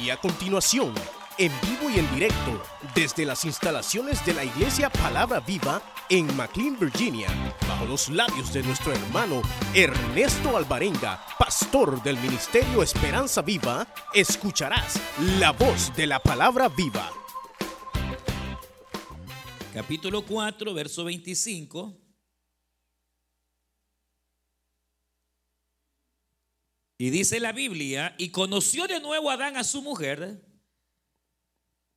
Y a continuación, en vivo y en directo, desde las instalaciones de la Iglesia Palabra Viva en McLean, Virginia, bajo los labios de nuestro hermano Ernesto Alvarenga, pastor del Ministerio Esperanza Viva, escucharás la voz de la Palabra Viva. Capítulo 4, verso 25. Y dice la Biblia, y conoció de nuevo Adán a su mujer,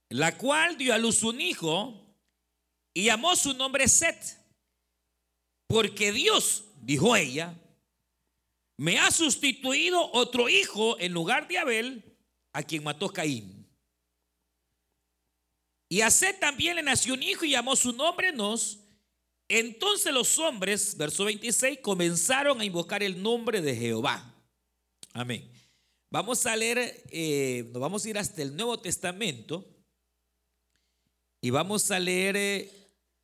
la cual dio a luz un hijo y llamó su nombre Set, porque Dios, dijo ella, me ha sustituido otro hijo en lugar de Abel, a quien mató Caín. Y a Set también le nació un hijo y llamó su nombre Nos. Entonces los hombres, verso 26, comenzaron a invocar el nombre de Jehová. Amén. Vamos a leer, eh, nos vamos a ir hasta el Nuevo Testamento y vamos a leer eh,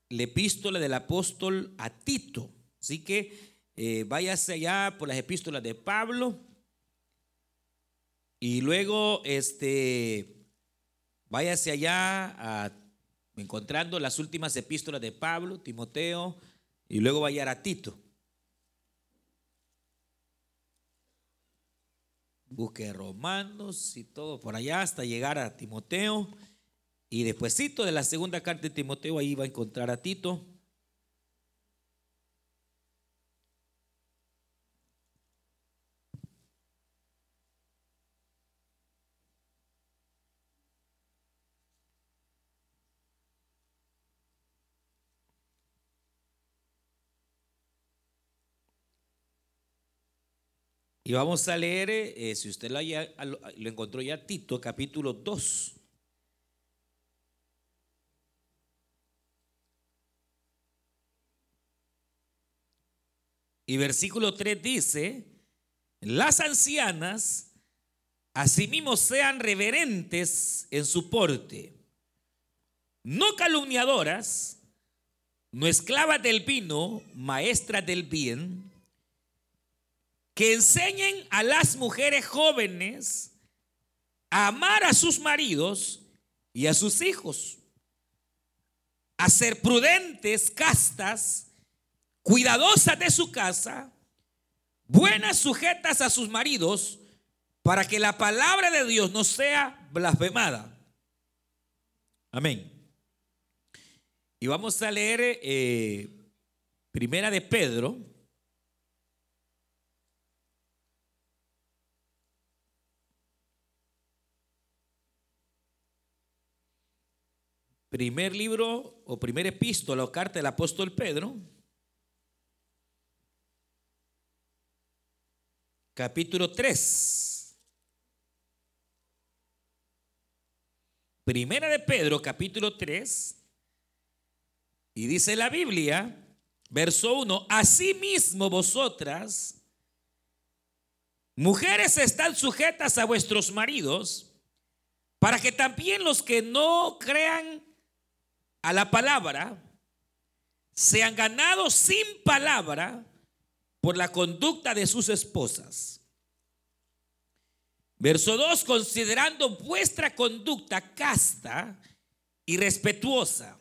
la epístola del apóstol a Tito. Así que eh, váyase allá por las epístolas de Pablo y luego este, váyase allá encontrando las últimas epístolas de Pablo, Timoteo y luego vaya a Tito. Busque Romanos y todo por allá hasta llegar a Timoteo. Y despuésito de la segunda carta de Timoteo, ahí va a encontrar a Tito. Y vamos a leer, eh, si usted lo, haya, lo encontró ya, Tito, capítulo 2. Y versículo 3 dice, las ancianas asimismo sean reverentes en su porte, no calumniadoras, no esclavas del vino, maestras del bien, que enseñen a las mujeres jóvenes a amar a sus maridos y a sus hijos, a ser prudentes, castas, cuidadosas de su casa, buenas sujetas a sus maridos, para que la palabra de Dios no sea blasfemada. Amén. Y vamos a leer eh, Primera de Pedro. Primer libro o primer epístola o carta del apóstol Pedro. Capítulo 3. Primera de Pedro, capítulo 3. Y dice la Biblia, verso 1, asimismo vosotras, mujeres, están sujetas a vuestros maridos, para que también los que no crean a la palabra sean ganados sin palabra por la conducta de sus esposas. Verso 2, considerando vuestra conducta casta y respetuosa.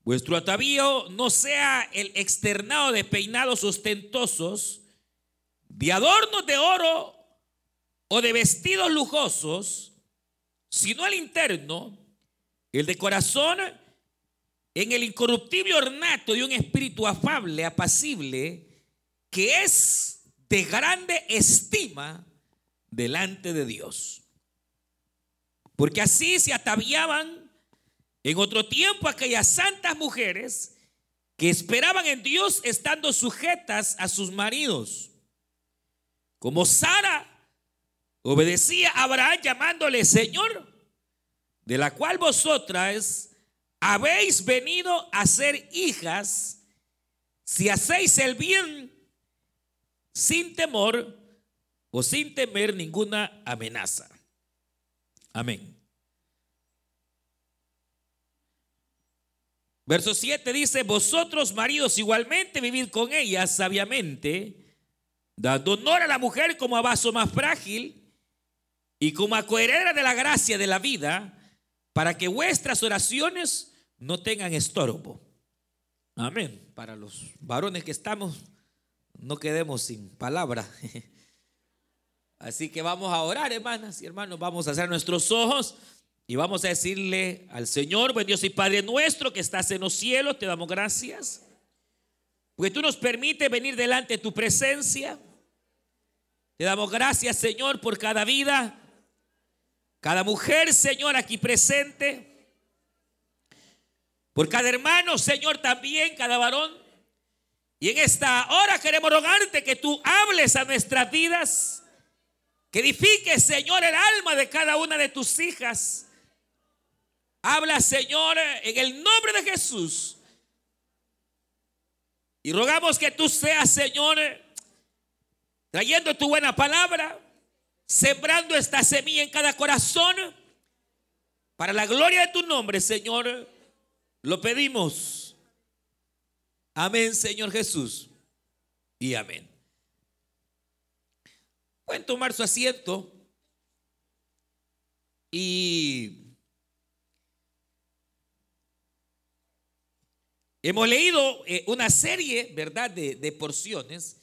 Vuestro atavío no sea el externado de peinados ostentosos, de adornos de oro o de vestidos lujosos, sino el interno, el de corazón en el incorruptible ornato de un espíritu afable, apacible, que es de grande estima delante de Dios. Porque así se ataviaban en otro tiempo aquellas santas mujeres que esperaban en Dios estando sujetas a sus maridos. Como Sara obedecía a Abraham llamándole Señor, de la cual vosotras habéis venido a ser hijas si hacéis el bien sin temor o sin temer ninguna amenaza. Amén. Verso 7 dice, vosotros maridos igualmente vivid con ellas sabiamente, dando honor a la mujer como a vaso más frágil y como acoherera de la gracia de la vida, para que vuestras oraciones no tengan estorbo. Amén. Para los varones que estamos, no quedemos sin palabra. Así que vamos a orar, hermanas y hermanos. Vamos a hacer nuestros ojos y vamos a decirle al Señor, buen Dios y Padre nuestro que estás en los cielos, te damos gracias. Porque tú nos permites venir delante de tu presencia. Te damos gracias, Señor, por cada vida, cada mujer, Señor, aquí presente. Por cada hermano, Señor, también, cada varón. Y en esta hora queremos rogarte que tú hables a nuestras vidas que edifique, Señor, el alma de cada una de tus hijas. Habla, Señor, en el nombre de Jesús. Y rogamos que tú seas, Señor, trayendo tu buena palabra, sembrando esta semilla en cada corazón. Para la gloria de tu nombre, Señor, lo pedimos. Amén, Señor Jesús. Y amén. Pueden tomar su asiento y hemos leído eh, una serie, ¿verdad?, de, porciones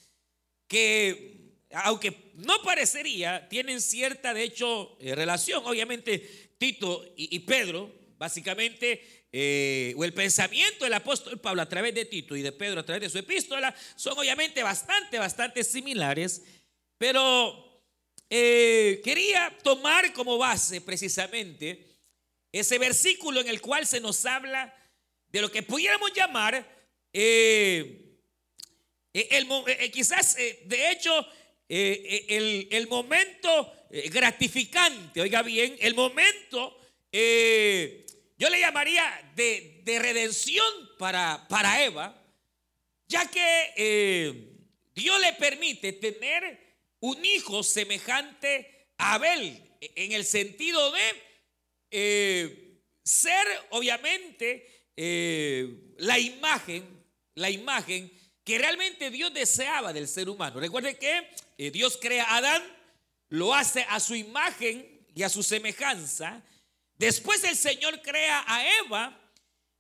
que, aunque no parecería, tienen cierta, de hecho, eh, relación. Obviamente, Tito y, Pedro, básicamente, eh, o el pensamiento del apóstol Pablo a través de Tito y de Pedro a través de su epístola, son obviamente bastante, bastante similares. Pero eh, quería tomar como base precisamente ese versículo en el cual se nos habla de lo que pudiéramos llamar, eh, eh, el, quizás, de hecho, el, momento gratificante, oiga bien, el momento, yo le llamaría de, de redención para, Eva, ya que Dios le permite tener un hijo semejante a Abel, en el sentido de eh, ser, obviamente, eh, la imagen, la imagen que realmente Dios deseaba del ser humano. Recuerden que eh, Dios crea a Adán, lo hace a su imagen y a su semejanza. Después el Señor crea a Eva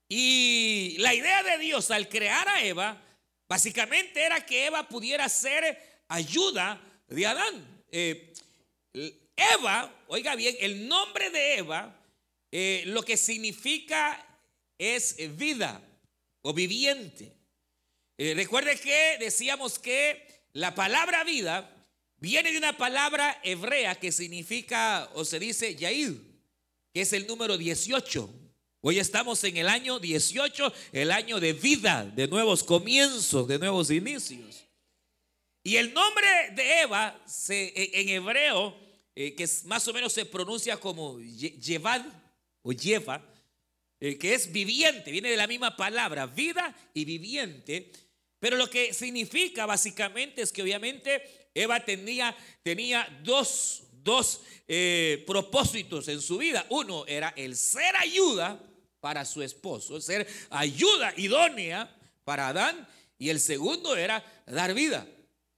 y la idea de Dios al crear a Eva, básicamente era que Eva pudiera ser ayuda de Adán. Eh, Eva, oiga bien, el nombre de Eva eh, lo que significa es vida o viviente. Eh, recuerde que decíamos que la palabra vida viene de una palabra hebrea que significa o se dice Yaid, que es el número 18. Hoy estamos en el año 18, el año de vida, de nuevos comienzos, de nuevos inicios. Y el nombre de Eva e, en hebreo, eh, que más o menos se pronuncia como Yevad o Yeva, eh, que es viviente, viene de la misma palabra, vida y viviente. Pero lo que significa básicamente es que obviamente Eva tenía, tenía dos, dos eh, propósitos en su vida. Uno era el ser ayuda para su esposo, ser ayuda idónea para Adán. Y el segundo era dar vida.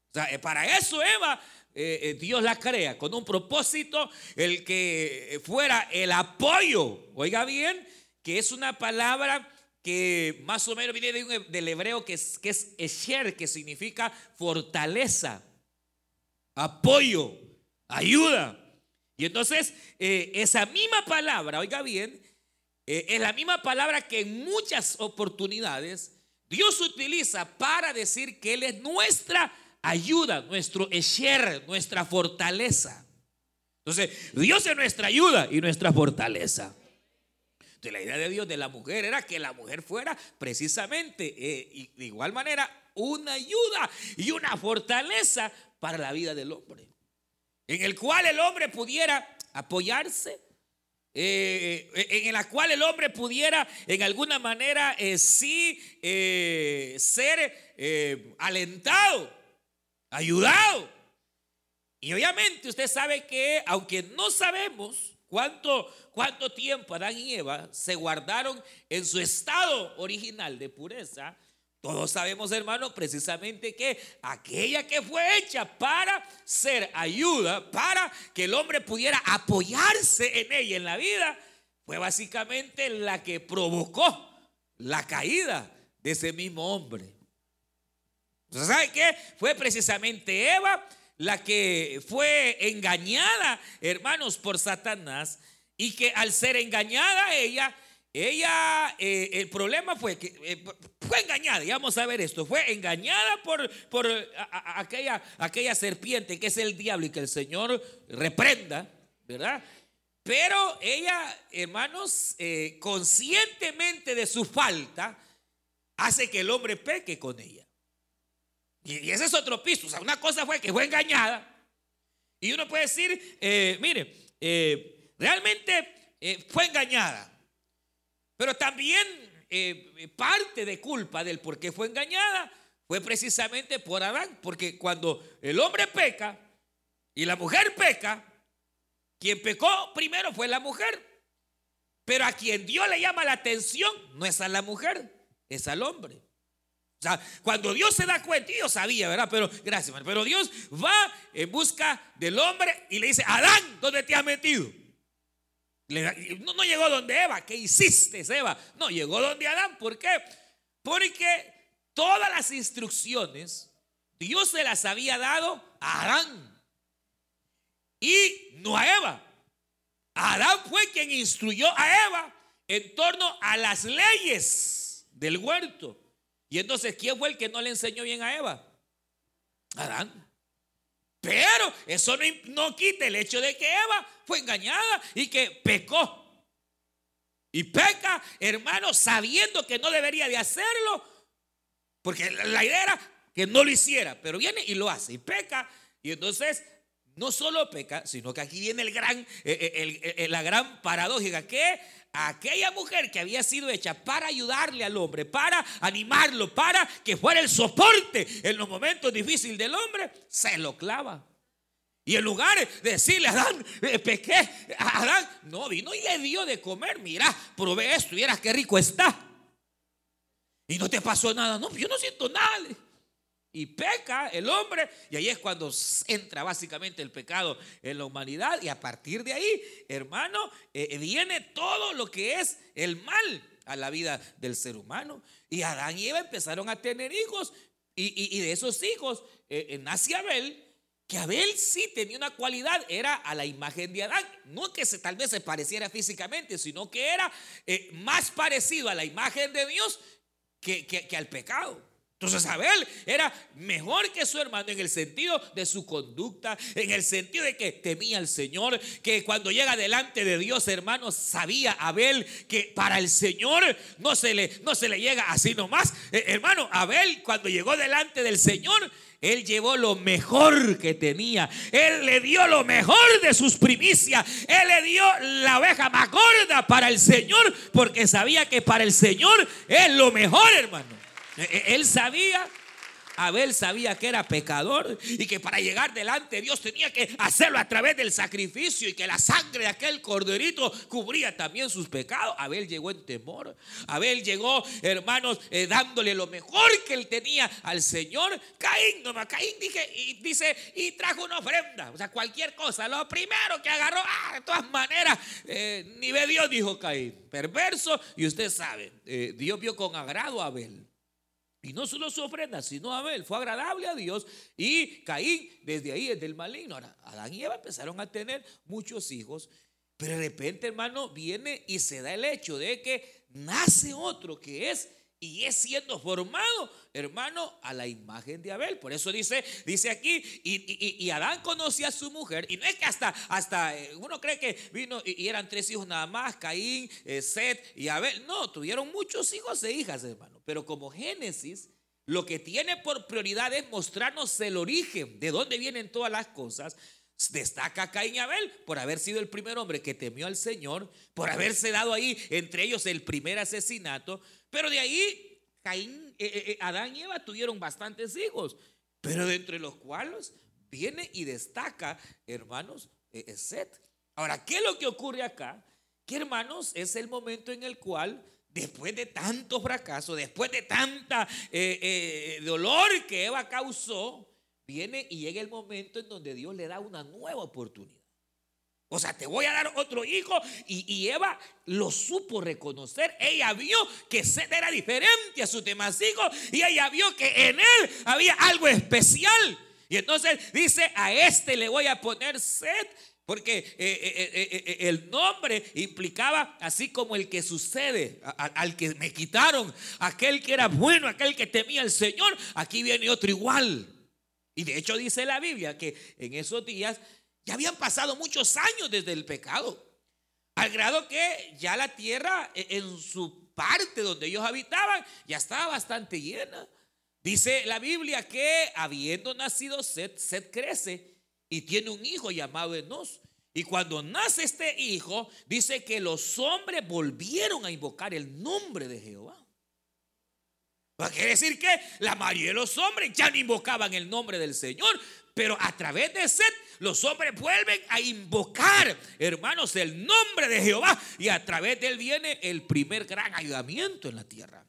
O sea, eh, para eso Eva, eh, Dios la crea con un propósito, el que fuera el apoyo, oiga bien, que es una palabra que más o menos viene del hebreo que es, que es esher, que significa fortaleza, apoyo, ayuda. Y entonces esa misma palabra, oiga bien, es la misma palabra que en muchas oportunidades Dios utiliza para decir que Él es nuestra ayuda, nuestro esher, nuestra fortaleza. Entonces, Dios es nuestra ayuda y nuestra fortaleza. Entonces, la idea de Dios de la mujer era que la mujer fuera precisamente, eh, de igual manera, una ayuda y una fortaleza para la vida del hombre. En el cual el hombre pudiera apoyarse, eh, eh, en la cual el hombre pudiera en alguna manera sí ser alentado ayudado. Y obviamente usted sabe que, aunque no sabemos cuánto, cuánto tiempo Adán y Eva se guardaron en su estado original de pureza, Todos sabemos, hermano, precisamente que aquella que fue hecha para ser ayuda, para que el hombre pudiera apoyarse en ella en la vida, fue básicamente la que provocó la caída de ese mismo hombre. Entonces, ¿sabe qué? Fue precisamente Eva la que fue engañada, hermanos, por Satanás, y que al ser engañada ella, ella, eh, el problema fue que eh, fue engañada, y vamos a ver esto, fue engañada por, por aquella, aquella serpiente que es el diablo y que el Señor reprenda, ¿verdad? Pero ella, hermanos, eh, conscientemente de su falta, hace que el hombre peque con ella. Y, ese es otro piso. Una cosa fue que fue engañada. Y uno puede decir, mire, realmente fue engañada. Pero también eh, parte de culpa del por qué fue engañada fue precisamente por Adán. Porque cuando el hombre peca y la mujer peca, quien pecó primero fue la mujer. Pero a quien Dios le llama la atención no es a la mujer, es al hombre. O sea, cuando Dios se da cuenta, yo sabía, ¿verdad? Pero gracias, pero Dios va en busca del hombre y le dice, Adán, ¿dónde te has metido? No, llegó donde Eva. ¿Qué hiciste, Eva? No, llegó donde Adán. ¿Por qué? Porque todas las instrucciones Dios se las había dado a Adán y no a Eva. Adán fue quien instruyó a Eva en torno a las leyes del huerto. Y entonces, ¿quién fue el que no le enseñó bien a Eva? Adán. Pero eso no, no quita el hecho de que Eva fue engañada y que pecó. Y peca, hermano, sabiendo que no debería de hacerlo, porque la idea era que no lo hiciera, pero viene y lo hace y peca. Y entonces no solo peca, sino que aquí viene el gran, eh, eh, eh, la gran paradójica, que aquella mujer que había sido hecha para ayudarle al hombre, para animarlo, para que fuera el soporte en los momentos difíciles del hombre, se lo clava. Y en lugar de decirle a Adán, pequé, Adán, no vino y le dio de comer. Mira, probé esto y vieras qué rico está. Y no te pasó nada. No, yo no siento nada. Y peca el hombre. Y ahí es cuando entra básicamente el pecado en la humanidad. Y a partir de ahí, hermano, eh, viene todo lo que es el mal a la vida del ser humano. Y Adán y Eva empezaron a tener hijos. Y, de esos hijos eh, eh, nace Abel. Que Abel sí tenía una cualidad, era a la imagen de Adán. No que se, tal vez se pareciera físicamente, sino que era más parecido a la imagen de Dios que al pecado. Entonces Abel era mejor que su hermano en el sentido de su conducta, en el sentido de que temía al Señor, que cuando llega delante de Dios, hermanos, sabía Abel que para el Señor no se le, no se le llega así nomás. Eh, hermano, Abel cuando llegó delante del Señor, él llevó lo mejor que tenía. Él le dio lo mejor de sus primicias. Él le dio la oveja más gorda para el Señor, porque sabía que para el Señor es lo mejor, hermano. E, e, él sabía, Abel sabía que era pecador y que para llegar delante de Dios tenía que hacerlo a través del sacrificio y que la sangre de aquel corderito cubría también sus pecados. Abel llegó en temor. Abel llegó, hermanos, eh, dándole lo mejor que él tenía al Señor. Caín, no, Caín dije, y, dice, y trajo una ofrenda, o sea, cualquier cosa. Lo primero que agarró, ah, de todas maneras, eh, ni ve Dios, dijo Caín. Perverso, y usted sabe, eh, Dios vio con agrado a Abel. Y no solo su ofrenda, sino Abel fue agradable a Dios y Caín desde ahí es del maligno. Ahora, Adán y Eva empezaron a tener muchos hijos, pero de repente, hermano, viene y se da el hecho de que nace otro que es y es siendo formado, hermano, a la imagen de Abel. Por eso dice, dice aquí, y, Adán conocía a su mujer, y no es que hasta, hasta eh, uno cree que vino y, eran tres hijos nada más, Caín, eh, Seth y Abel. No, tuvieron muchos hijos e hijas, hermano. Pero como Génesis, lo que tiene por prioridad es mostrarnos el origen, de dónde vienen todas las cosas. Destaca Caín y Abel por haber sido el primer hombre que temió al Señor, por haberse dado ahí entre ellos el primer asesinato. Pero de ahí, Caín, eh, eh, eh, Adán y Eva tuvieron bastantes hijos, pero de entre los cuales viene y destaca, hermanos, Seth. Ahora, ¿qué es lo que ocurre acá? Que hermanos, es el momento en el cual después de tanto fracaso, después de tanta eh, eh, dolor que Eva causó, viene y llega el momento en donde Dios le da una nueva oportunidad. O sea, te voy a dar otro hijo. Y, Eva lo supo reconocer. Ella vio que Seth era diferente a sus demás hijos. Y ella vio que en él había algo especial. Y entonces dice, a este le voy a poner Seth. Porque eh, eh, eh, el nombre implicaba así como el que sucede, al que me quitaron, aquel que era bueno, aquel que temía al Señor. Aquí viene otro igual. Y de hecho dice la Biblia que en esos días ya habían pasado muchos años desde el pecado. Al grado que ya la tierra e, en su parte donde ellos habitaban ya estaba bastante llena. Dice la Biblia que habiendo nacido Seth, Seth crece y tiene un hijo llamado Enos. Y cuando nace este hijo, dice que los hombres volvieron a invocar el nombre de Jehová. Quiere decir que la mayoría de los hombres ya no invocaban el nombre del Señor, pero a través de Seth los hombres vuelven a invocar, hermanos, el nombre de Jehová. Y a través de él viene el primer gran ayudamiento en la tierra.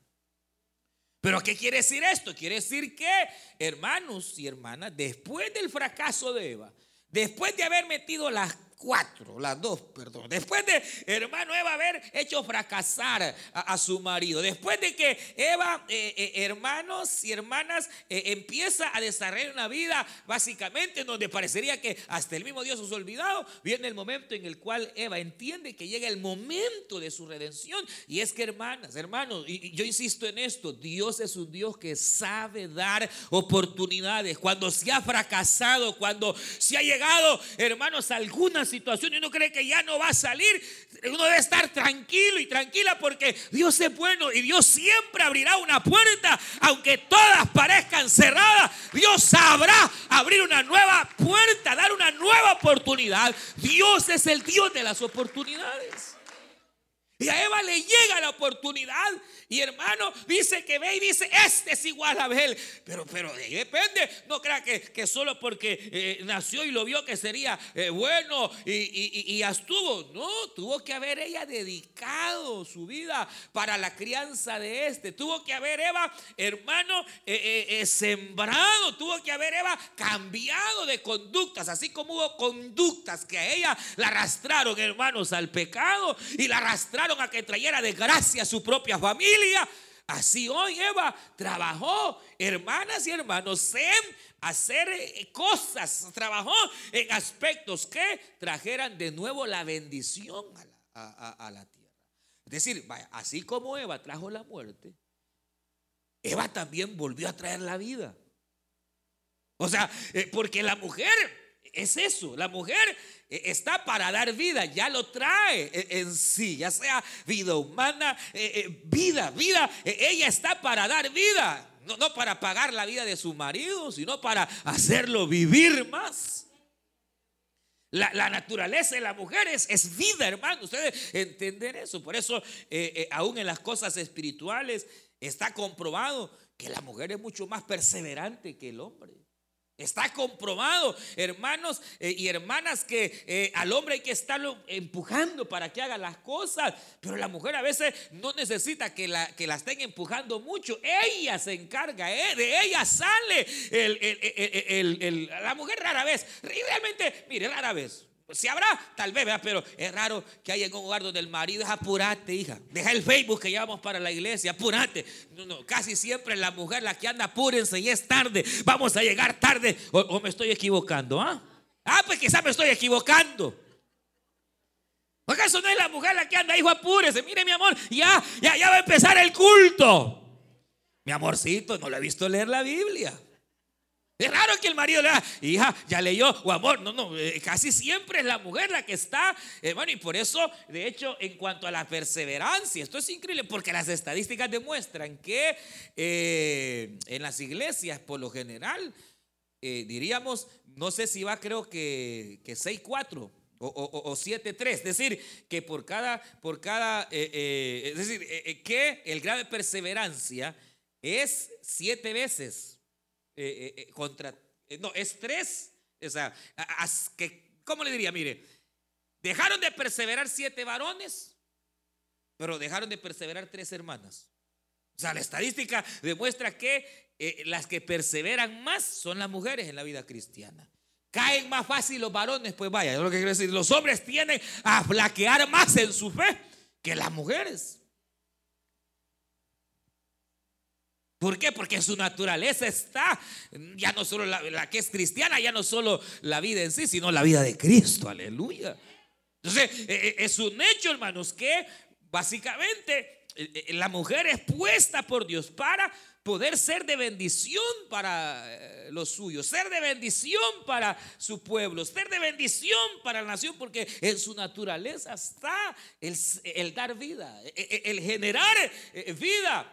Pero ¿qué quiere decir esto? Quiere decir que, hermanos y hermanas, después del fracaso de Eva, después de haber metido las cuatro, las dos, perdón. Después de hermano Eva haber hecho fracasar a, su marido, después de que Eva, eh, eh, hermanos y hermanas, eh, empieza a desarrollar una vida básicamente en donde parecería que hasta el mismo Dios os ha olvidado, viene el momento en el cual Eva entiende que llega el momento de su redención. Y es que, hermanas, hermanos, y yo insisto en esto, Dios es un Dios que sabe dar oportunidades. Cuando se ha fracasado, cuando se ha llegado, hermanos, algunas situación y uno cree que ya no va a salir, uno debe estar tranquilo y tranquila porque Dios es bueno y Dios siempre abrirá una puerta, aunque todas parezcan cerradas, Dios sabrá abrir una nueva puerta, dar una nueva oportunidad. Dios es el Dios de las oportunidades. Y a Eva le llega la oportunidad y hermano, dice que ve y dice, este es igual a Abel. Pero, pero depende. No crea que, que solo porque eh, nació y lo vio que sería eh, bueno y, y, y, estuvo. No, tuvo que haber ella dedicado su vida para la crianza de este. Tuvo que haber Eva, hermano, eh, sembrado. Tuvo que haber Eva cambiado de conductas. Así como hubo conductas que a ella la arrastraron, hermanos, al pecado y la arrastraron a que trayera desgracia a su propia familia. Así hoy Eva trabajó, hermanas y hermanos, en hacer eh, cosas, trabajó en aspectos que trajeran de nuevo la bendición a la, tierra. Es decir, así como Eva trajo la muerte, Eva también volvió a traer la vida. O sea, eh, porque la mujer es eso, la mujer eh, está para dar vida, ya lo trae en sí, ya sea vida humana, eh, eh, vida, vida, ella está para dar vida, no, para pagar la vida de su marido, sino para hacerlo vivir más. La, naturaleza de la mujer es, es, vida, hermano. Ustedes entienden eso. Por eso, aún en las cosas espirituales, está comprobado que la mujer es mucho más perseverante que el hombre. Está comprobado, hermanos eh, y hermanas, que eh, al hombre hay que estarlo empujando para que haga las cosas, pero la mujer a veces no necesita que la, que la estén empujando mucho. Ella se encarga, eh, de ella sale la mujer rara vez. Realmente, mire, rara vez. Si habrá, tal vez, pero es raro que haya en un hogar donde el marido es apurate, hija. Deja el Facebook que llevamos para la iglesia, apurate. No, no, casi siempre la mujer la que anda, apúrense y es tarde. Vamos a llegar tarde. O, me estoy equivocando, ¿ah? Ah, pues quizás me estoy equivocando. ¿Acaso no es la mujer la que anda, hijo, apúrese? Mire, mi amor, ya, ya, ya va a empezar el culto. Mi amorcito, no le he visto leer la Biblia. Es raro que el marido le diga, hija, ya leyó, o amor, no, no, eh, casi siempre es la mujer la que está, hermano, y por eso, de hecho, en cuanto a la perseverancia, esto es increíble, porque las estadísticas demuestran que eh, en las iglesias, por lo general, eh, diríamos, no sé si va, creo que, que 6-4 o, 7-3, es decir, que por cada, por cada, es decir, que el grado de perseverancia es siete veces eh, eh, eh, contra, no, es tres, o sea, que, ¿cómo le diría? Mire, dejaron de perseverar siete varones, pero dejaron de perseverar tres hermanas. O sea, la estadística demuestra que las que perseveran más son las mujeres en la vida cristiana. Caen más fácil los varones, pues vaya, lo que quiero decir, los hombres tienen a flaquear más en su fe que las mujeres. ¿Por qué? Porque su naturaleza está ya no solo la, que es cristiana, ya no solo la vida en sí, sino la vida de Cristo. Aleluya. Entonces, eh, eh, es un hecho, hermanos, que básicamente eh, la mujer es puesta por Dios para poder ser de bendición para los suyos, ser de bendición para su pueblo, ser de bendición para la nación, porque en su naturaleza está el, el dar vida, el generar vida.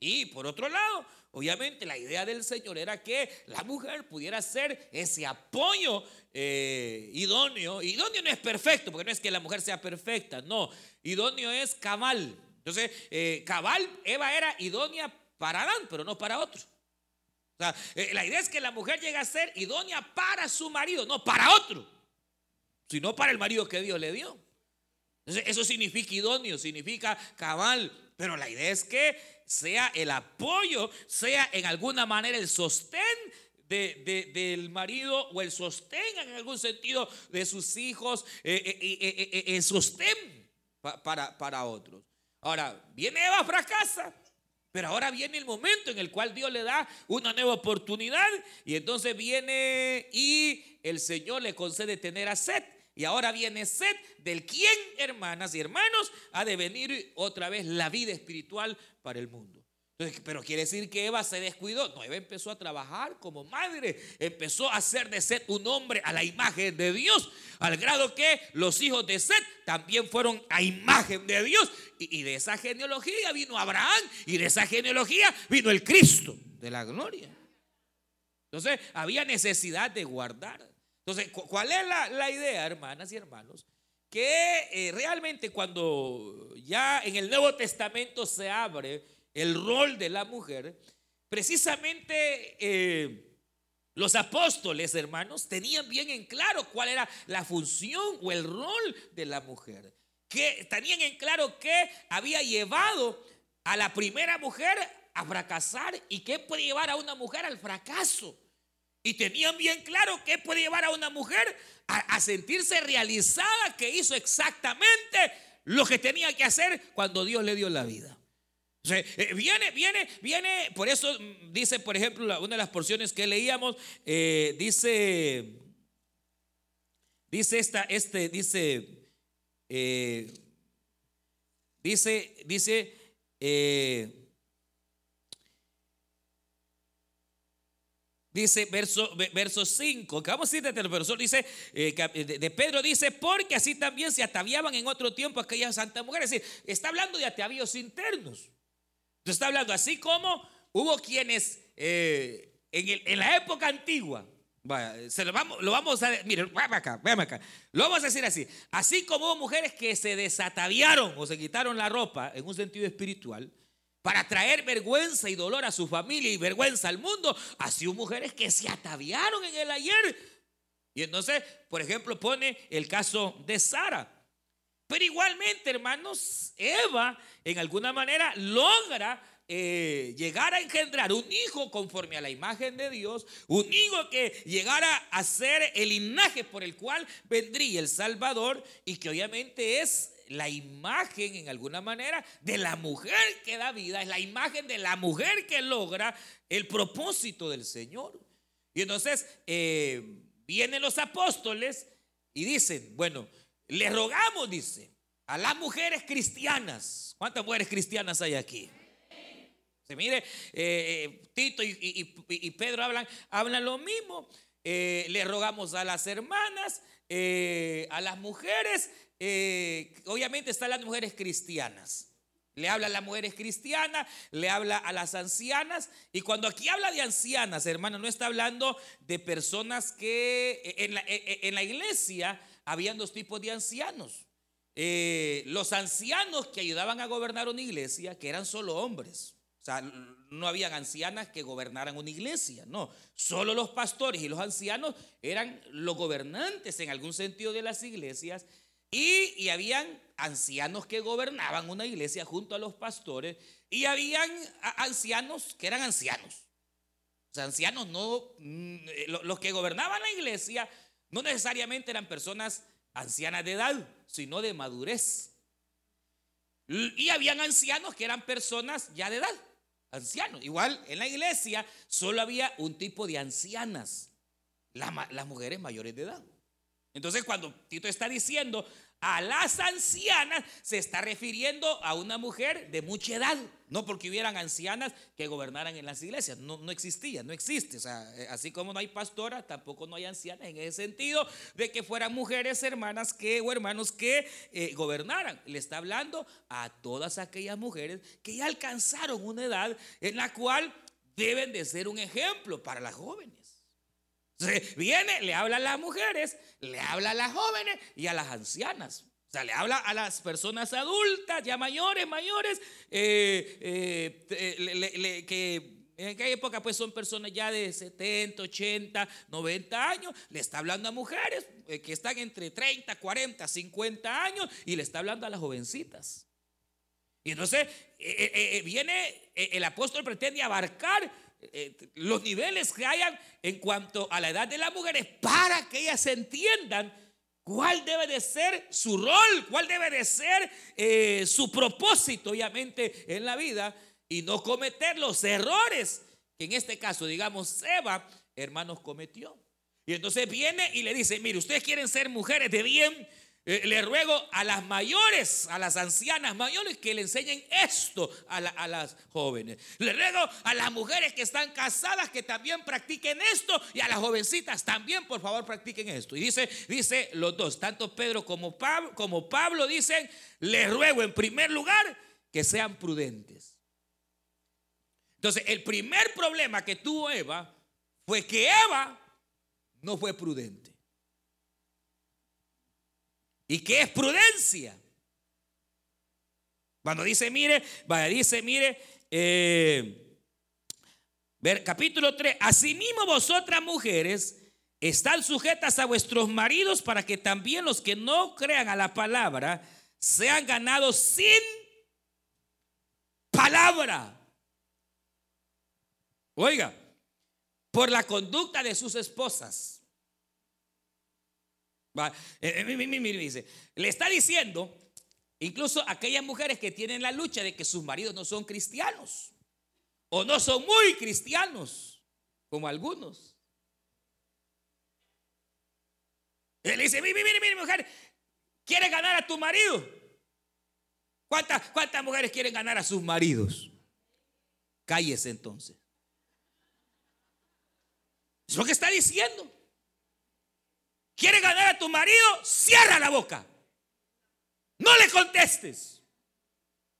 Y por otro lado, obviamente la idea del Señor era que la mujer pudiera ser ese apoyo eh, idóneo. Idóneo no es perfecto, porque no es que la mujer sea perfecta, no. Idóneo es cabal. Entonces, eh, cabal, Eva era idónea para Adán, pero no para otro. O sea, eh, la idea es que la mujer llega a ser idónea para su marido, no para otro, sino para el marido que Dios le dio. Entonces, eso significa idóneo, significa cabal, pero la idea es que sea el apoyo, sea en alguna manera el sostén del marido o el sostén en algún sentido de sus hijos, eh, eh, eh, el sostén para, para otros. Ahora, viene Eva, fracasa. Pero ahora viene el momento en el cual Dios le da una nueva oportunidad y entonces viene y el Señor le concede tener a Seth. Y ahora viene sed del quien, hermanas y hermanos, ha de venir otra vez la vida espiritual para el mundo. pero quiere decir que Eva se descuidó. No, Eva empezó a trabajar como madre, empezó a hacer de Seth un hombre a la imagen de Dios, al grado que los hijos de Seth también fueron a imagen de Dios. Y, y de esa genealogía vino Abraham, y de esa genealogía vino el Cristo de la gloria. Entonces había necesidad de guardar. Entonces, ¿cuál es la, idea, hermanas y hermanos? Que eh, realmente cuando ya en el Nuevo Testamento se abre el rol de la mujer, precisamente eh, los apóstoles, hermanos, tenían bien en claro cuál era la función o el rol de la mujer. Que tenían en claro que había llevado a la primera mujer a fracasar y qué puede llevar a una mujer al fracaso. Y tenían bien claro que puede llevar a una mujer a, sentirse realizada, que hizo exactamente lo que tenía que hacer cuando Dios le dio la vida. Eh, viene, viene, viene, por eso dice, por ejemplo, una de las porciones que leíamos, eh, dice, dice esta, este, dice, eh, dice, dice, Dice verso, verso 5, que vamos a decir desde el dice, eh, de Pedro dice, porque así también se ataviaban en otro tiempo aquellas santas mujeres. Es decir, está hablando de atavíos internos. Entonces está hablando, así como hubo quienes eh, en, la época antigua, se lo vamos, lo vamos a, miren, acá, acá, lo vamos a decir así, así como hubo mujeres que se desataviaron o se quitaron la ropa en un sentido espiritual, para traer vergüenza y dolor a su familia y vergüenza al mundo, así mujeres que se ataviaron en el ayer. Y entonces, por ejemplo, pone el caso de Sara. Pero igualmente, hermanos, Eva en alguna manera logra eh, llegar a engendrar un hijo conforme a la imagen de Dios, un hijo que llegara a ser el linaje por el cual vendría el Salvador y que obviamente es la imagen en alguna manera de la mujer que da vida, es la imagen de la mujer que logra el propósito del Señor. Y entonces eh, vienen los apóstoles y dicen, bueno, le rogamos, dice, a las mujeres cristianas. ¿Cuántas mujeres cristianas hay aquí? Se mire, eh, eh, Tito y, Pedro hablan, hablan lo mismo. le rogamos a las hermanas, a las mujeres eh, obviamente están las mujeres cristianas. Le habla a las mujeres cristianas, le habla a las ancianas. Y cuando aquí habla de ancianas, hermano, no está hablando de personas que en la, en la iglesia habían dos tipos de ancianos. Eh, los ancianos que ayudaban a gobernar una iglesia, que eran solo hombres. O sea, no habían ancianas que gobernaran una iglesia, no. Solo los pastores y los ancianos eran los gobernantes en algún sentido de las iglesias Y, y habían ancianos que gobernaban una iglesia junto a los pastores y habían ancianos que eran ancianos. O sea, ancianos no, mm, eh, los que gobernaban la iglesia no necesariamente eran personas ancianas de edad, sino de madurez. Y habían ancianos que eran personas ya de edad, ancianos. Igual en la iglesia solo había un tipo de ancianas, las, mujeres mayores de edad. Entonces cuando Tito está diciendo a las ancianas se está refiriendo a una mujer de mucha edad, no porque hubieran ancianas que gobernaran en las iglesias, no, no existía, no existe. O sea, eh, así como no hay pastoras, tampoco no hay ancianas en ese sentido de que fueran mujeres hermanas que o hermanos que eh, gobernaran. Le está hablando a todas aquellas mujeres que ya alcanzaron una edad en la cual deben de ser un ejemplo para las jóvenes. Viene, le habla a las mujeres, le habla a las jóvenes y a las ancianas. O sea, le habla a las personas adultas, ya mayores, mayores, eh, eh, que en aquella época pues son personas ya de 70, 80, 90 años. Le está hablando a mujeres eh, que están entre 30, 40, 50 años y le está hablando a las jovencitas. Y entonces viene, el apóstol pretende abarcar eh, los niveles que hayan en cuanto a la edad de las mujeres para que ellas entiendan cuál debe de ser su rol, cuál debe de ser eh, su propósito, obviamente, en la vida y no cometer los errores que en este caso, digamos, Eva, hermanos, cometió. Y entonces viene y le dice, mire, ustedes quieren ser mujeres de bien, eh, le ruego a las mayores, a las ancianas mayores, que le enseñen esto a, las jóvenes. Le ruego a las mujeres que están casadas que también practiquen esto y a las jovencitas también, por favor, practiquen esto. Y dice, dice los dos, tanto Pedro como Pablo, como Pablo dicen, le ruego en primer lugar que sean prudentes. Entonces, el primer problema que tuvo Eva fue que Eva no fue prudente. ¿Y qué es prudencia? Cuando dice, mire, vaya, dice, mire, eh, ver, capítulo 3, asimismo vosotras mujeres están sujetas a vuestros maridos para que también los que no crean a la palabra sean ganados sin palabra. Oiga, por la conducta de sus esposas. Eh, eh, dice, le está diciendo, incluso aquellas mujeres que tienen la lucha de que sus maridos no son cristianos o no son muy cristianos, como algunos. Él dice, mire, mire, mire, mujer, ¿quieres ganar a tu marido? ¿Cuántas, ¿Cuántas mujeres quieren ganar a sus maridos? Cállese entonces. Es lo que está diciendo. ¿Quieres ganar a tu marido? Cierra la boca. No le contestes.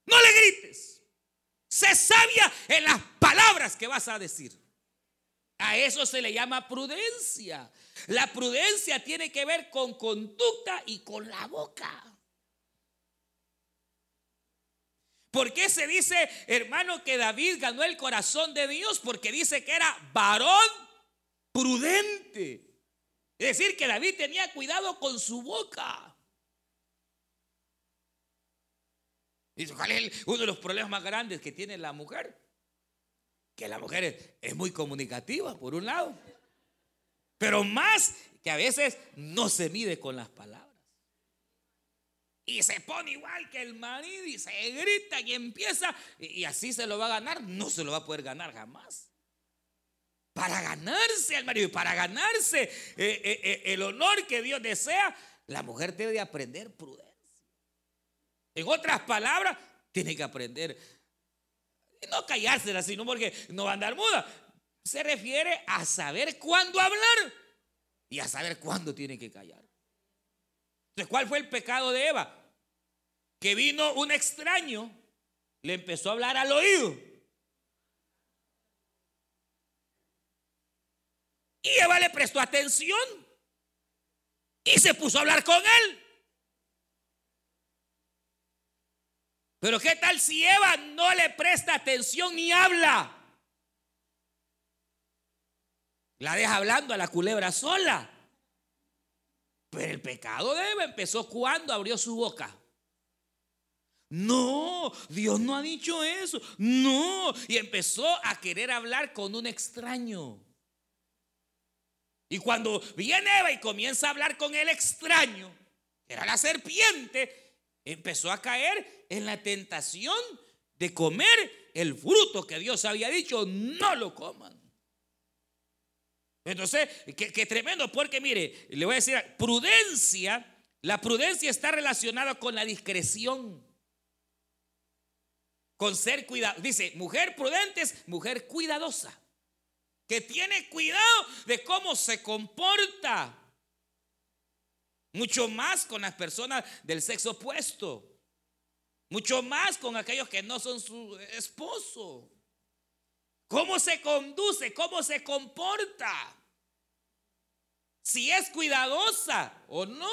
No le grites. Sé sabia en las palabras que vas a decir. A eso se le llama prudencia. La prudencia tiene que ver con conducta y con la boca. ¿Por qué se dice, hermano, que David ganó el corazón de Dios? Porque dice que era varón prudente. Es decir, que David tenía cuidado con su boca. ¿Y cuál es uno de los problemas más grandes que tiene la mujer? Que la mujer es, muy comunicativa, por un lado. Pero más que a veces no se mide con las palabras. Y se pone igual que el marido y se grita y empieza. Y así se lo va a ganar. No se lo va a poder ganar jamás para ganarse al marido y para ganarse eh, eh, eh, el honor que Dios desea, la mujer debe de aprender prudencia. En otras palabras, tiene que aprender no callársela, sino porque no va a andar muda. Se refiere a saber cuándo hablar y a saber cuándo tiene que callar. Entonces, ¿cuál fue el pecado de Eva? Que vino un extraño, le empezó a hablar al oído. Y Eva le prestó atención y se puso a hablar con él. Pero ¿qué tal si Eva no le presta atención ni habla? La deja hablando a la culebra sola. Pero el pecado de Eva empezó cuando abrió su boca. No, Dios no ha dicho eso. No. Y empezó a querer hablar con un extraño. Y cuando viene Eva y comienza a hablar con el extraño, era la serpiente, empezó a caer en la tentación de comer el fruto que Dios había dicho, no lo coman. Entonces, qué, tremendo, porque mire, le voy a decir, prudencia, la prudencia está relacionada con la discreción, con ser cuidado. Dice, mujer prudente es mujer cuidadosa, que tiene cuidado de cómo se comporta, mucho más con las personas del sexo opuesto, mucho más con aquellos que no son su esposo. ¿Cómo se conduce? ¿Cómo se comporta? Si es cuidadosa o no.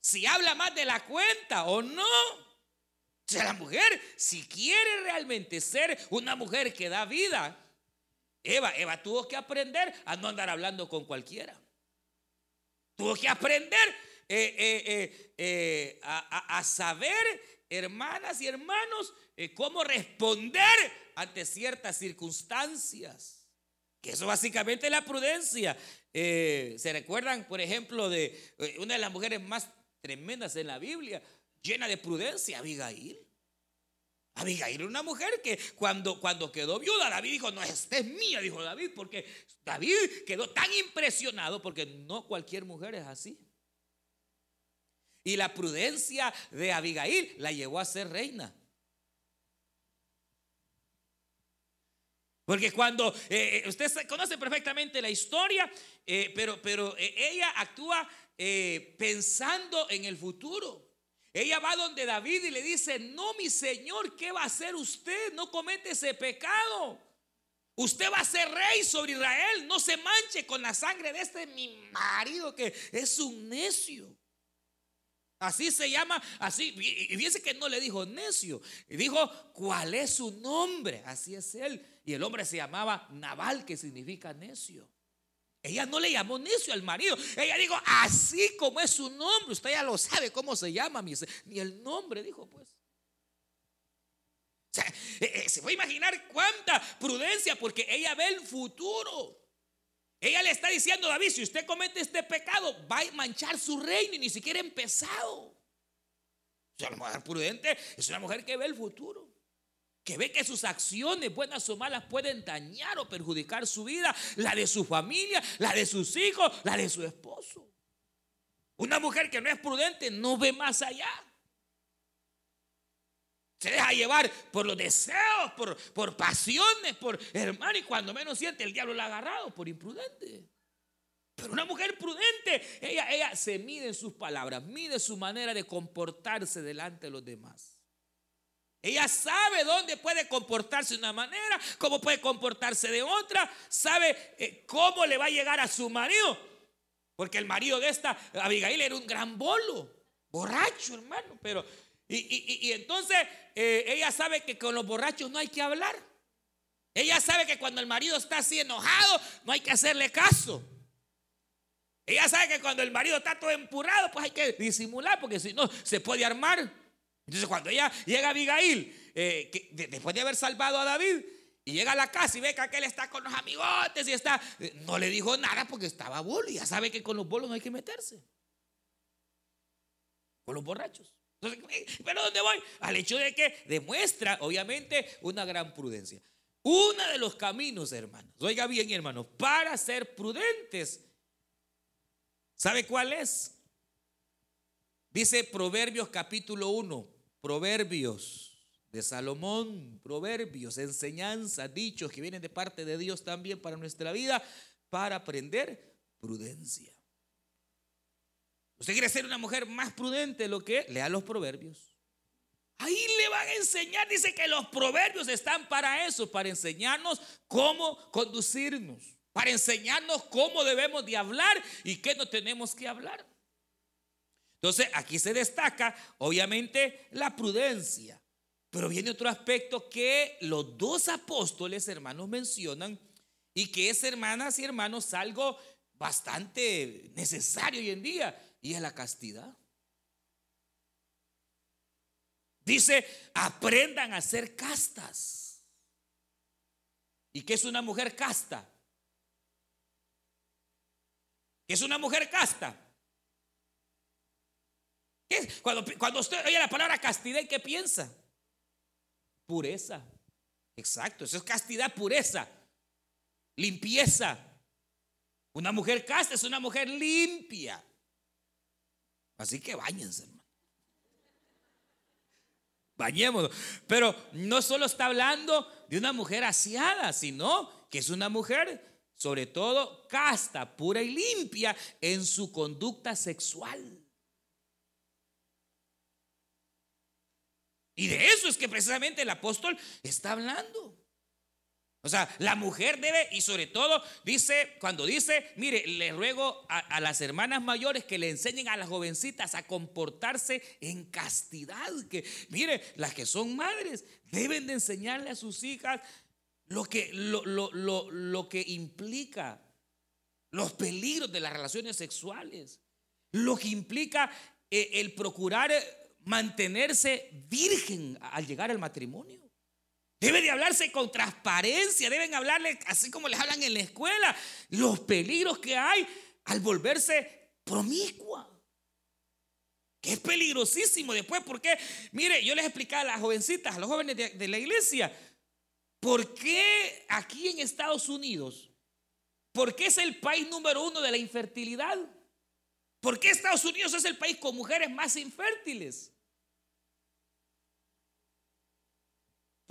Si habla más de la cuenta o no. O sea, la mujer, si quiere realmente ser una mujer que da vida, Eva, Eva tuvo que aprender a no andar hablando con cualquiera. Tuvo que aprender eh, eh, eh, a, saber, hermanas y hermanos, cómo responder ante ciertas circunstancias. Que eso básicamente es la prudencia. ¿Se recuerdan, por ejemplo, de una de las mujeres más tremendas en la Biblia, llena de prudencia, Abigail? Abigail era una mujer que cuando, cuando quedó viuda, David dijo, no, esta es mía, dijo David, porque David quedó tan impresionado porque no cualquier mujer es así. Y la prudencia de Abigail la llevó a ser reina. Porque cuando eh, eh, usted conoce perfectamente la historia, eh, pero, pero ella actúa pensando en el futuro. Ella va donde David y le dice, no mi Señor, ¿qué va a hacer usted? No comete ese pecado. Usted va a ser rey sobre Israel. No se manche con la sangre de este mi marido que es un necio. Así se llama, así. Y fíjense que no le dijo necio. Dijo, ¿cuál es su nombre? Así es él. Y el hombre se llamaba Naval, que significa necio. Ella no le llamó necio al marido. Ella dijo, así como es su nombre. Usted ya lo sabe cómo se llama. Ni el nombre, dijo pues. O sea, eh, eh, se puede imaginar cuánta prudencia porque ella ve el futuro. Ella le está diciendo David, si usted comete este pecado, va a manchar su reino y ni siquiera empezado. O sea, la mujer prudente es una mujer que ve el futuro. Que ve que sus acciones, buenas o malas, pueden dañar o perjudicar su vida, la de su familia, la de sus hijos, la de su esposo. Una mujer que no es prudente no ve más allá. Se deja llevar por los deseos, por, por pasiones, por hermano, y cuando menos siente el diablo la ha agarrado por imprudente. Pero una mujer prudente, ella, ella se mide en sus palabras, mide su manera de comportarse delante de los demás. Ella sabe dónde puede comportarse de una manera, cómo puede comportarse de otra, sabe eh, cómo le va a llegar a su marido. Porque el marido de esta, Abigail, era un gran bolo, borracho, hermano, pero y, entonces eh, ella sabe que con los borrachos no hay que hablar. Ella sabe que cuando el marido está así enojado, no hay que hacerle caso. Ella sabe que cuando el marido está todo empurrado, pues hay que disimular, porque si no, se puede armar. Entonces cuando ella llega a Abigail, eh, después de haber salvado a David, y llega a la casa y ve que aquel está con los amigotes y está, eh, no le dijo nada porque estaba bolo. Ya sabe que con los bolos no hay que meterse. Con los borrachos. ¿pero dónde voy? Al hecho de que demuestra, obviamente, una gran prudencia. Uno de los caminos, hermanos, oiga bien, hermanos, para ser prudentes, ¿sabe cuál es? Dice Proverbios capítulo 1, Proverbios de Salomón, Proverbios, enseñanzas, dichos que vienen de parte de Dios también para nuestra vida, para aprender prudencia. Usted quiere ser una mujer más prudente, lo que lea los proverbios. Ahí le van a enseñar, dice que los proverbios están para eso, para enseñarnos cómo conducirnos, para enseñarnos cómo debemos de hablar y qué no tenemos que hablar. Entonces, aquí se destaca, obviamente, la prudencia. Pero viene otro aspecto que los dos apóstoles hermanos mencionan y que es, hermanas y hermanos, algo bastante necesario hoy en día y es la castidad. Dice, aprendan a ser castas. ¿Y qué es una mujer casta? ¿Qué es una mujer casta? Cuando, cuando usted oye la palabra castidad, ¿qué piensa? Pureza. Exacto, eso es castidad, pureza, limpieza. Una mujer casta es una mujer limpia. Así que bañense, hermano. Bañémonos. Pero no solo está hablando de una mujer aseada, sino que es una mujer, sobre todo, casta, pura y limpia en su conducta sexual. Y de eso es que precisamente el apóstol está hablando. O sea, la mujer debe, y sobre todo, dice, cuando dice, mire, le ruego a, las hermanas mayores que le enseñen a las jovencitas a comportarse en castidad. Que, mire, las que son madres deben de enseñarle a sus hijas lo que, lo, lo que implica los peligros de las relaciones sexuales, lo que implica eh, el procurar mantenerse virgen al llegar al matrimonio. Debe de hablarse con transparencia, deben hablarle así como les hablan en la escuela, los peligros que hay al volverse promiscua. Que es peligrosísimo después, porque, mire, yo les explicaba a las jovencitas, a los jóvenes de, de la iglesia, ¿por qué aquí en Estados Unidos, por qué es el país número uno de la infertilidad? ¿Por qué Estados Unidos es el país con mujeres más infértiles?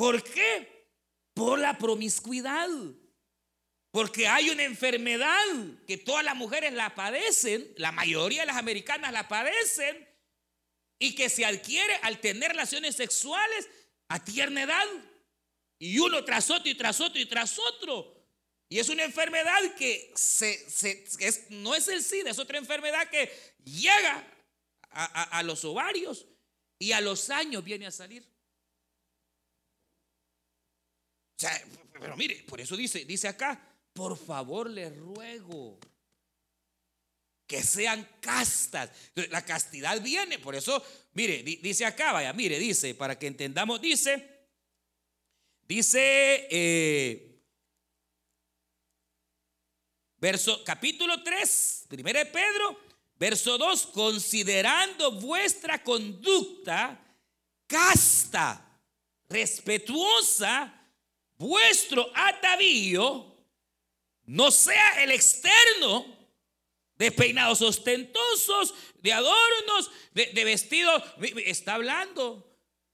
¿Por qué? Por la promiscuidad. Porque hay una enfermedad que todas las mujeres la padecen, la mayoría de las americanas la padecen, y que se adquiere al tener relaciones sexuales a tierna edad. Y uno tras otro y tras otro y tras otro. Y es una enfermedad que no es el SIDA, es otra enfermedad que llega a los ovarios y a los años viene a salir pero mire, por eso dice, dice acá, por favor les ruego que sean castas. La castidad viene, por eso, mire, dice acá, vaya, mire, dice, para que entendamos, dice, dice, eh, verso, capítulo 3, primero de Pedro, verso 2, considerando vuestra conducta casta, respetuosa, vuestro atavío no sea el externo de peinados ostentosos, de adornos, de, vestidos. Está hablando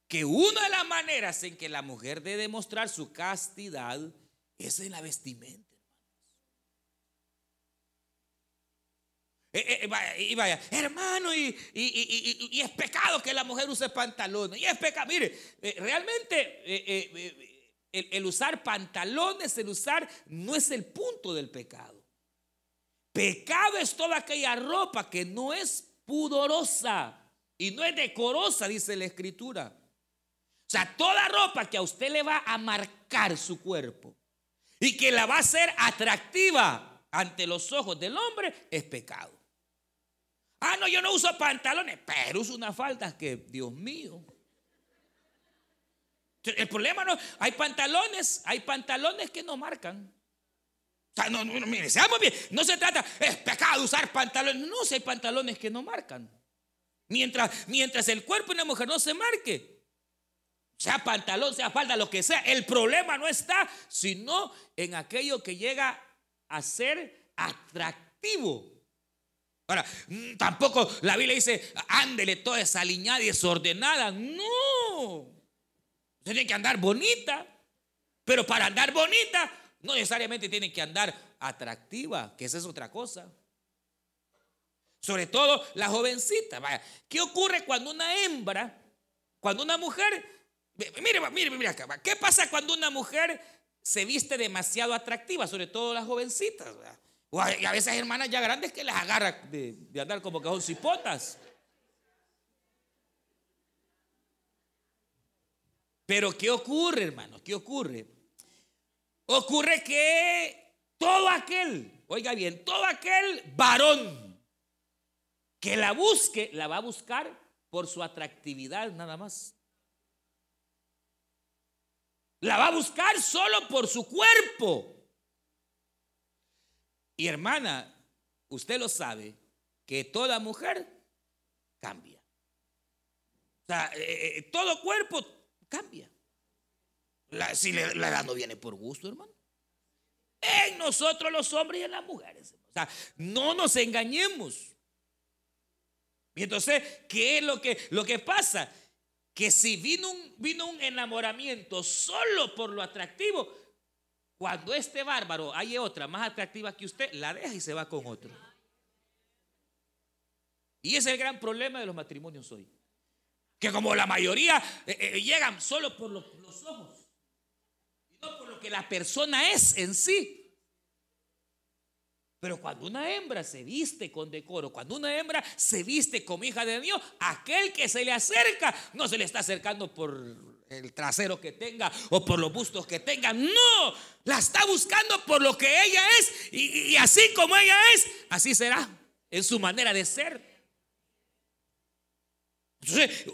que una de las maneras en que la mujer debe demostrar su castidad es en la vestimenta. Eh, eh, y vaya, hermano, y, es pecado que la mujer use pantalones. Y es pecado. Mire, eh, realmente el, usar pantalones, el usar, no es el punto del pecado. Pecado es toda aquella ropa que no es pudorosa y no es decorosa, dice la escritura. O sea, toda ropa que a usted le va a marcar su cuerpo y que la va a hacer atractiva ante los ojos del hombre es pecado. Ah, no, yo no uso pantalones, pero uso una falda que, Dios mío. El problema no, hay pantalones, hay pantalones que no marcan. O sea, no, mire, seamos bien, no se trata, es pecado usar pantalones. No, si hay pantalones que no marcan. Mientras, mientras el cuerpo de una mujer no se marque, sea pantalón, sea falda, lo que sea, el problema no está, sino en aquello que llega a ser atractivo. Ahora, mm, tampoco la Biblia dice, ándele toda desaliñada y desordenada. No tiene que andar bonita. Pero para andar bonita, no necesariamente tiene que andar atractiva, que esa es otra cosa. Sobre todo la jovencita. ¿qué ocurre cuando una hembra, cuando una mujer, mire, mire, mire acá, ¿qué pasa cuando una mujer se viste demasiado atractiva, sobre todo las jovencitas? O a, veces hermanas ya grandes que les agarra de, de andar como que son cipotas. Pero ¿qué ocurre, hermano? ¿Qué ocurre? Ocurre que todo aquel, oiga bien, todo aquel varón que la busque, la va a buscar por su atractividad nada más. La va a buscar solo por su cuerpo. Y hermana, usted lo sabe, que toda mujer cambia. O sea, eh, eh, todo cuerpo cambia. si la, edad no viene por gusto, hermano. En nosotros los hombres y en las mujeres. O sea, no nos engañemos. Y entonces, ¿qué es lo que, lo que pasa? Que si vino un, vino un enamoramiento solo por lo atractivo, cuando este bárbaro hay otra más atractiva que usted, la deja y se va con otro. Y ese es el gran problema de los matrimonios hoy. Que como la mayoría eh, eh, llegan solo por los, los ojos, y no por lo que la persona es en sí. Pero cuando una hembra se viste con decoro, cuando una hembra se viste como hija de Dios, aquel que se le acerca no se le está acercando por el trasero que tenga o por los bustos que tenga. No, la está buscando por lo que ella es y, así como ella es, así será en su manera de ser. Entonces,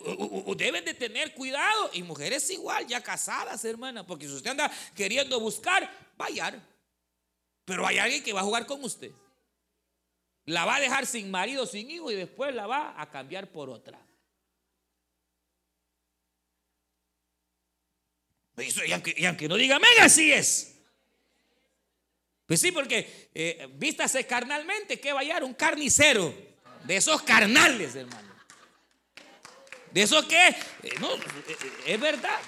deben de tener cuidado. Y mujeres igual, ya casadas, hermana. Porque si usted anda queriendo buscar, vaya. Pero hay alguien que va a jugar con usted. La va a dejar sin marido, sin hijo y después la va a cambiar por otra. Y aunque, no diga mega, así es. Pues sí, porque eh, vístase carnalmente, ¿qué va a hallar? Un carnicero. De esos carnales, hermano. De esos que, eh, no, eh, es verdad.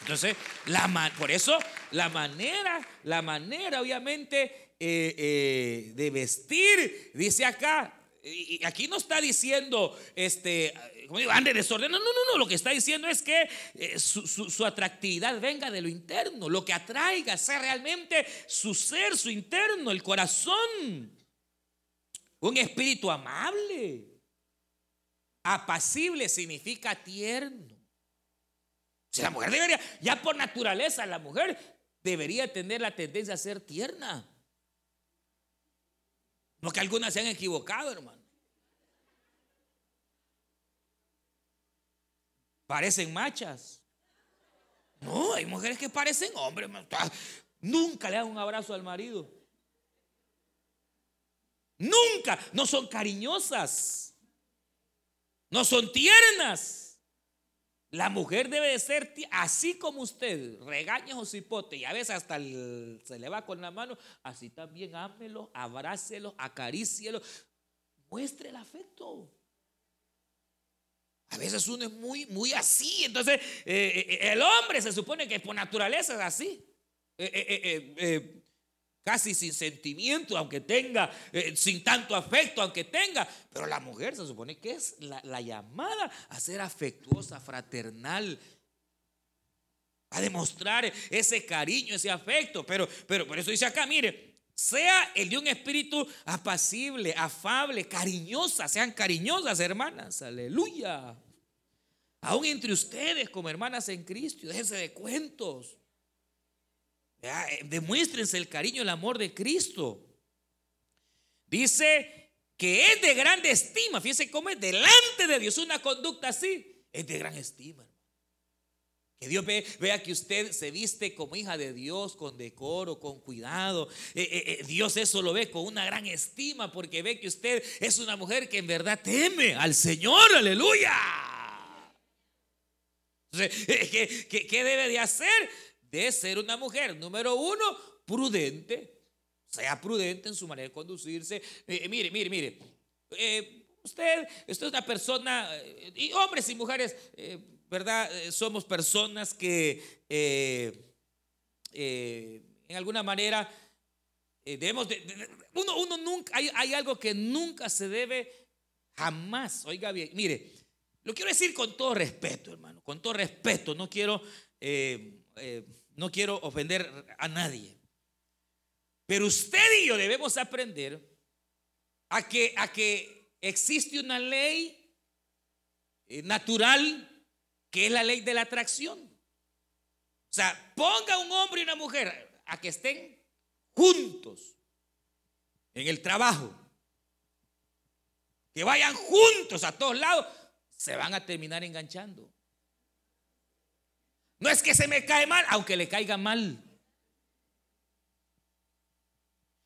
Entonces, la, por eso la manera, la manera obviamente de vestir, dice acá, y aquí no está diciendo, este, como digo, ande desorden. No, no, no. Lo que está diciendo es que eh, su, atractividad venga de lo interno. Lo que atraiga sea realmente su ser, su interno, el corazón. Un espíritu amable. Apacible significa tierno. Si la mujer debería, ya por naturaleza, la mujer debería tener la tendencia a ser tierna. No que algunas se han equivocado, hermano. Parecen machas. No, hay mujeres que parecen hombres. Nunca le dan un abrazo al marido. Nunca. No son cariñosas. No son tiernas. La mujer debe de ser así como usted, regaña o cipote y a veces hasta se le va con la mano, así también ámelo, abrácelo, acarícielo, muestre el afecto. A veces uno es muy, muy así, entonces eh, eh, el hombre se supone que por naturaleza es así. Eh, casi sin sentimiento, aunque tenga, eh, sin tanto afecto, aunque tenga. Pero la mujer se supone que es la, llamada a ser afectuosa, fraternal, a demostrar ese cariño, ese afecto. Pero, pero por eso dice acá, mire, sea el de un espíritu apacible, afable, cariñosa, sean cariñosas, hermanas, aleluya. Aún entre ustedes como hermanas en Cristo, déjense de cuentos. Eh, demuéstrense el cariño, el amor de Cristo. Dice que es de grande estima. Fíjense cómo es delante de Dios una conducta así. Es de gran estima. Que Dios vea que usted se viste como hija de Dios, con decoro, con cuidado. Eh, eh, Dios eso lo ve con una gran estima porque ve que usted es una mujer que en verdad teme al Señor. Aleluya. ¿qué, qué debe de hacer? De ser una mujer, número uno, prudente. Sea prudente en su manera de conducirse. Eh, eh, mire, mire, mire. Eh, usted, usted es una persona, y hombres y mujeres, ¿verdad? Somos personas que en alguna manera debemos de, uno, uno nunca, hay, hay, algo que nunca se debe jamás, oiga bien, mire, lo quiero decir con todo respeto, hermano, con todo respeto, no quiero no quiero ofender a nadie. Pero usted y yo debemos aprender a que, a que existe una ley eh, natural que es la ley de la atracción. O sea, ponga un hombre y una mujer a que estén juntos en el trabajo, que vayan juntos a todos lados, se van a terminar enganchando. No es que se me cae mal, aunque le caiga mal.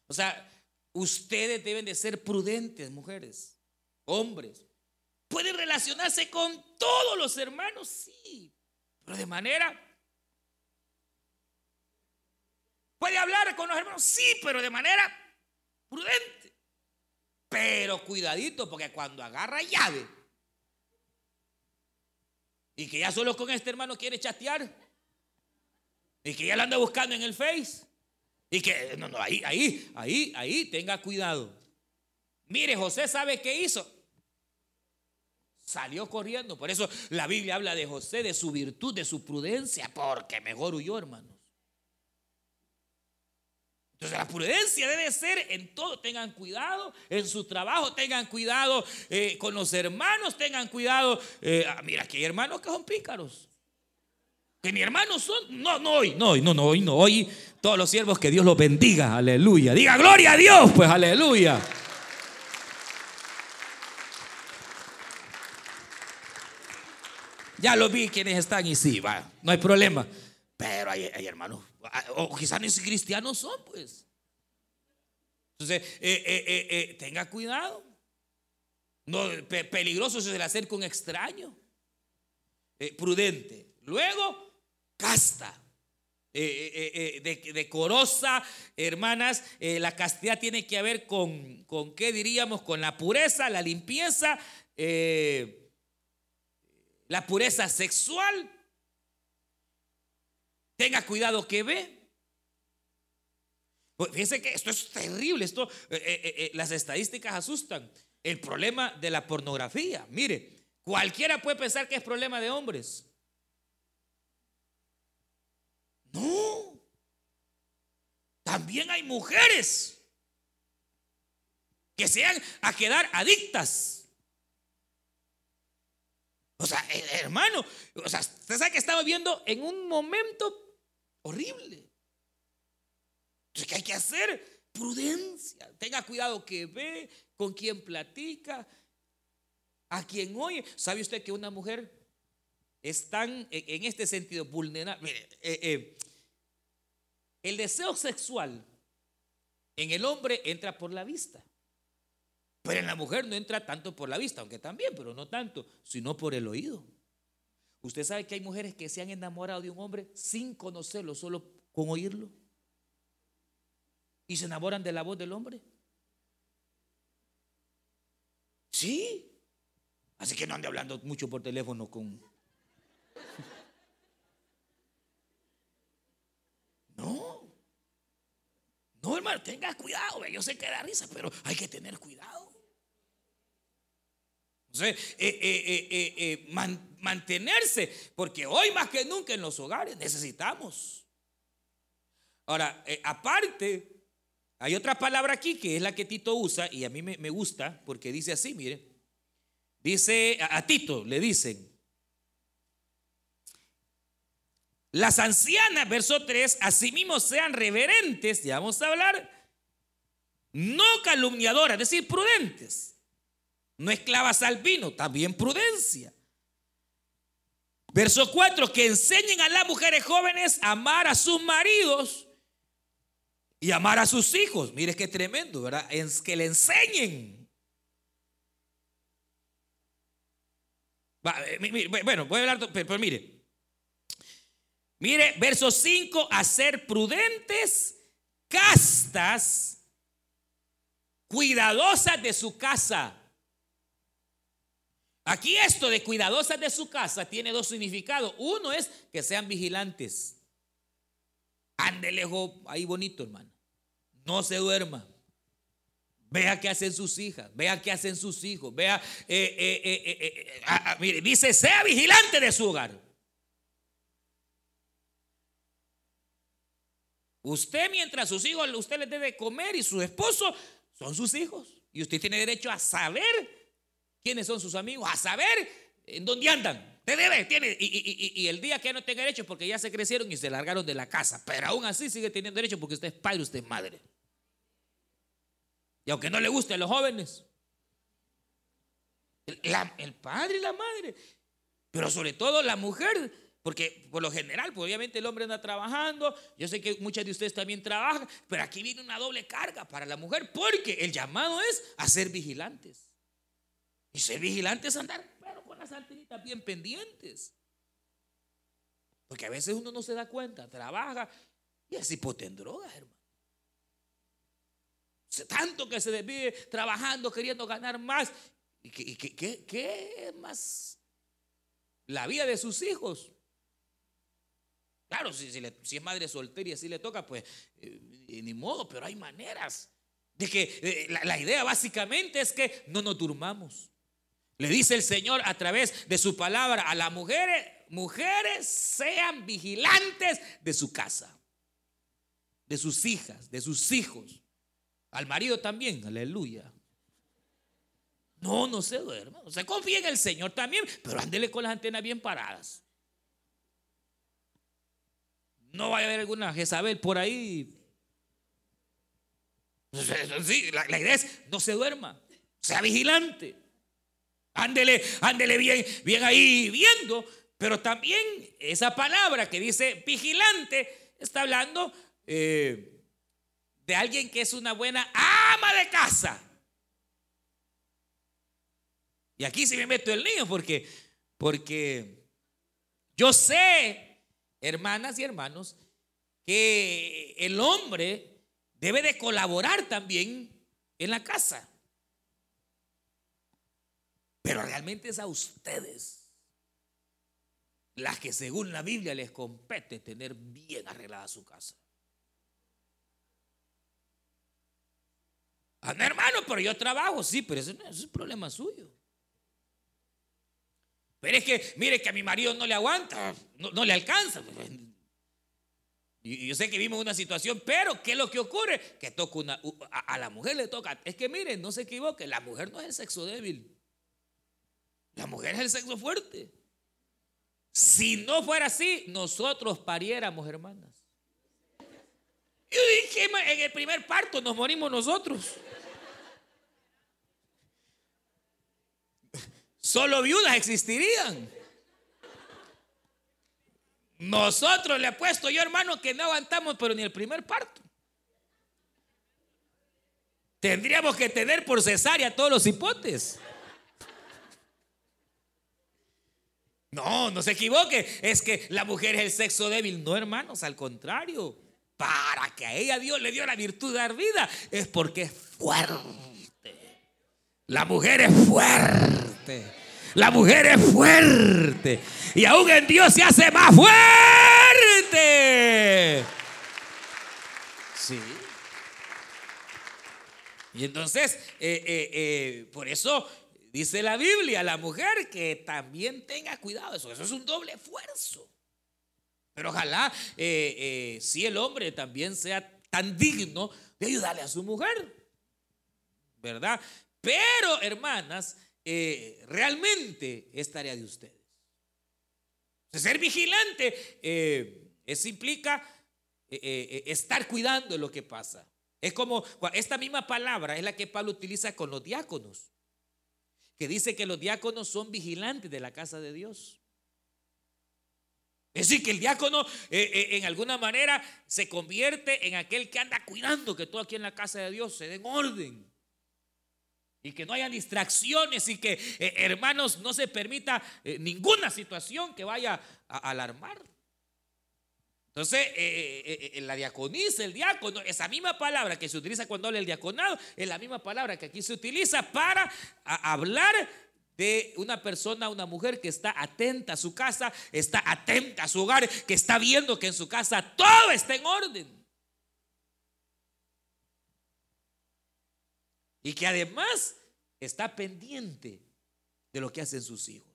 O sea, ustedes deben de ser prudentes, mujeres, hombres. Pueden relacionarse con todos los hermanos, sí, pero de manera... Puede hablar con los hermanos, sí, pero de manera prudente. Pero cuidadito, porque cuando agarra llave y que ya solo con este hermano quiere chatear y que ya lo anda buscando en el Face y que no, no, ahí, ahí, ahí, ahí, tenga cuidado. Mire, José sabe qué hizo. Salió corriendo. Por eso la Biblia habla de José, de su virtud, de su prudencia, porque mejor huyó, hermano. Entonces la prudencia debe ser en todo. Tengan cuidado en su trabajo, tengan cuidado eh, con los hermanos, tengan cuidado. Eh, ah, mira, que hay hermanos que son pícaros. Que mi hermanos son. No, no hoy, no hoy, no, no hoy, no hoy. Todos los siervos que Dios los bendiga, aleluya. Diga gloria a Dios, pues aleluya. Ya lo vi quienes están y sí, va, no hay problema. Pero hay, hay hermanos o quizás ni cristianos son, pues. Entonces, eh, eh, eh, tenga cuidado. No, peligroso se le acerca un extraño. prudente. Luego, casta. decorosa, hermanas, la castidad tiene que ver con, con, ¿qué diríamos? Con la pureza, la limpieza, la pureza sexual, Tenga cuidado que ve. Pues fíjense que esto es terrible, esto, eh, eh, eh, las estadísticas asustan. El problema de la pornografía, mire, cualquiera puede pensar que es problema de hombres. No, también hay mujeres que se han a quedar adictas. O sea, hermano, o sea, usted sabe que estamos viendo en un momento horrible. Entonces, ¿qué hay que hacer? Prudencia. Tenga cuidado que ve, con quién platica, a quien oye. ¿Sabe usted que una mujer es tan, en este sentido, vulnerable? Mire, eh, eh, el deseo sexual en el hombre entra por la vista. Pero en la mujer no entra tanto por la vista, aunque también, pero no tanto, sino por el oído. Usted sabe que hay mujeres que se han enamorado de un hombre sin conocerlo, solo con oírlo. Y se enamoran de la voz del hombre. Sí. Así que no ande hablando mucho por teléfono con... No. No, hermano, tenga cuidado. Yo sé que da risa, pero hay que tener cuidado. Entonces, eh, eh, eh, mantenerse, porque hoy más que nunca en los hogares necesitamos. Ahora, aparte, hay otra palabra aquí que es la que Tito usa y a mí me, gusta porque dice así, mire, dice a, Tito, le dicen, las ancianas, verso 3, asimismo sean reverentes, ya vamos a hablar, no calumniadoras, es decir, prudentes no esclavas al vino, también prudencia. Verso 4, que enseñen a las mujeres jóvenes a amar a sus maridos y amar a sus hijos. Mire qué tremendo, ¿verdad? Es que le enseñen. Eh, bueno, voy a hablar, pero mire. Mire, verso 5, a ser prudentes, castas, cuidadosas de su casa Aquí esto de cuidadosas de su casa tiene dos significados. Uno es que sean vigilantes. Ande lejos ahí bonito, hermano. No se duerma. Vea qué hacen sus hijas, vea qué hacen sus hijos, vea, eh, eh, eh, ah, ah, mire, dice, sea vigilante de su hogar. Usted mientras sus hijos, usted les debe comer y su esposo son sus hijos. Y usted tiene derecho a saber quiénes son sus amigos, a saber en dónde andan. te debe, tiene. Y, el día que no tenga derecho, porque ya se crecieron y se largaron de la casa. Pero aún así sigue teniendo derecho porque usted es padre, usted es madre. Y aunque no le guste a los jóvenes, el, padre y la madre, pero sobre todo la mujer, porque por lo general, pues obviamente el hombre anda trabajando, yo sé que muchas de ustedes también trabajan, pero aquí viene una doble carga para la mujer, porque el llamado es a ser vigilantes. Y ser vigilantes es andar las antenitas bien pendientes. Porque a veces uno no se da cuenta, trabaja y así hipote en drogas, hermano. Tanto que se desvíe trabajando, queriendo ganar más. ¿Y qué, es más? La vida de sus hijos. Claro, si, si, es madre soltera y así le toca, pues eh, ni modo, pero hay maneras. De que eh, la idea básicamente es que no nos durmamos. Le dice el Señor a través de su palabra a las mujeres, mujeres sean vigilantes de su casa, de sus hijas, de sus hijos. Al marido también, aleluya. No, no se duerma. Se confía en el Señor también, pero ándele con las antenas bien paradas. No vaya a haber alguna Jezabel por ahí. Sí, la, la idea es no se duerma, sea vigilante. Ándele, ándele bien, bien ahí viendo. Pero también esa palabra que dice vigilante está hablando eh, de alguien que es una buena ama de casa. Y aquí sí me meto el niño porque, porque yo sé, hermanas y hermanos, que el hombre debe de colaborar también en la casa. Pero realmente es a ustedes las que según la Biblia les compete tener bien arreglada su casa. Ah, hermano, pero yo trabajo, sí, pero ese, es un problema suyo. Pero es que, mire que a mi marido no le aguanta, no, le alcanza. Y yo sé que vimos una situación, pero ¿qué es lo que ocurre? Que toca a la mujer le toca. Es que miren, no se equivoque, la mujer no es el sexo débil. La mujer es el sexo fuerte. Si no fuera así, nosotros pariéramos, hermanas. Yo dije, en el primer parto nos morimos nosotros. Solo viudas existirían. Nosotros le he puesto yo, hermano, que no aguantamos, pero ni el primer parto. Tendríamos que tener por cesárea todos los hipotes. No, no se equivoque. Es que la mujer es el sexo débil. No, hermanos, al contrario. Para que a ella Dios le dio la virtud de dar vida. Es porque es fuerte. La mujer es fuerte. La mujer es fuerte. Y aún en Dios se hace más fuerte. Sí. Y entonces, eh, eh, eh, por eso Dice la Biblia, la mujer que también tenga cuidado eso. Eso es un doble esfuerzo. Pero ojalá eh, eh, si el hombre también sea tan digno de ayudarle a su mujer. ¿Verdad? Pero, hermanas, eh, realmente es tarea de ustedes. Ser vigilante eso implica estar cuidando de lo que pasa. Es como esta misma palabra es la que Pablo utiliza con los diáconos que dice que los diáconos son vigilantes de la casa de Dios. Es decir, que el diácono eh, eh, en alguna manera se convierte en aquel que anda cuidando que todo aquí en la casa de Dios se den orden. Y que no haya distracciones y que, eh, hermanos, no se permita ninguna situación que vaya a alarmar. Entonces, eh, eh, eh, la diaconisa, el diácono, esa misma palabra que se utiliza cuando habla el diaconado, es la misma palabra que aquí se utiliza para hablar de una persona, una mujer que está atenta a su casa, está atenta a su hogar, que está viendo que en su casa todo está en orden. Y que además está pendiente de lo que hacen sus hijos.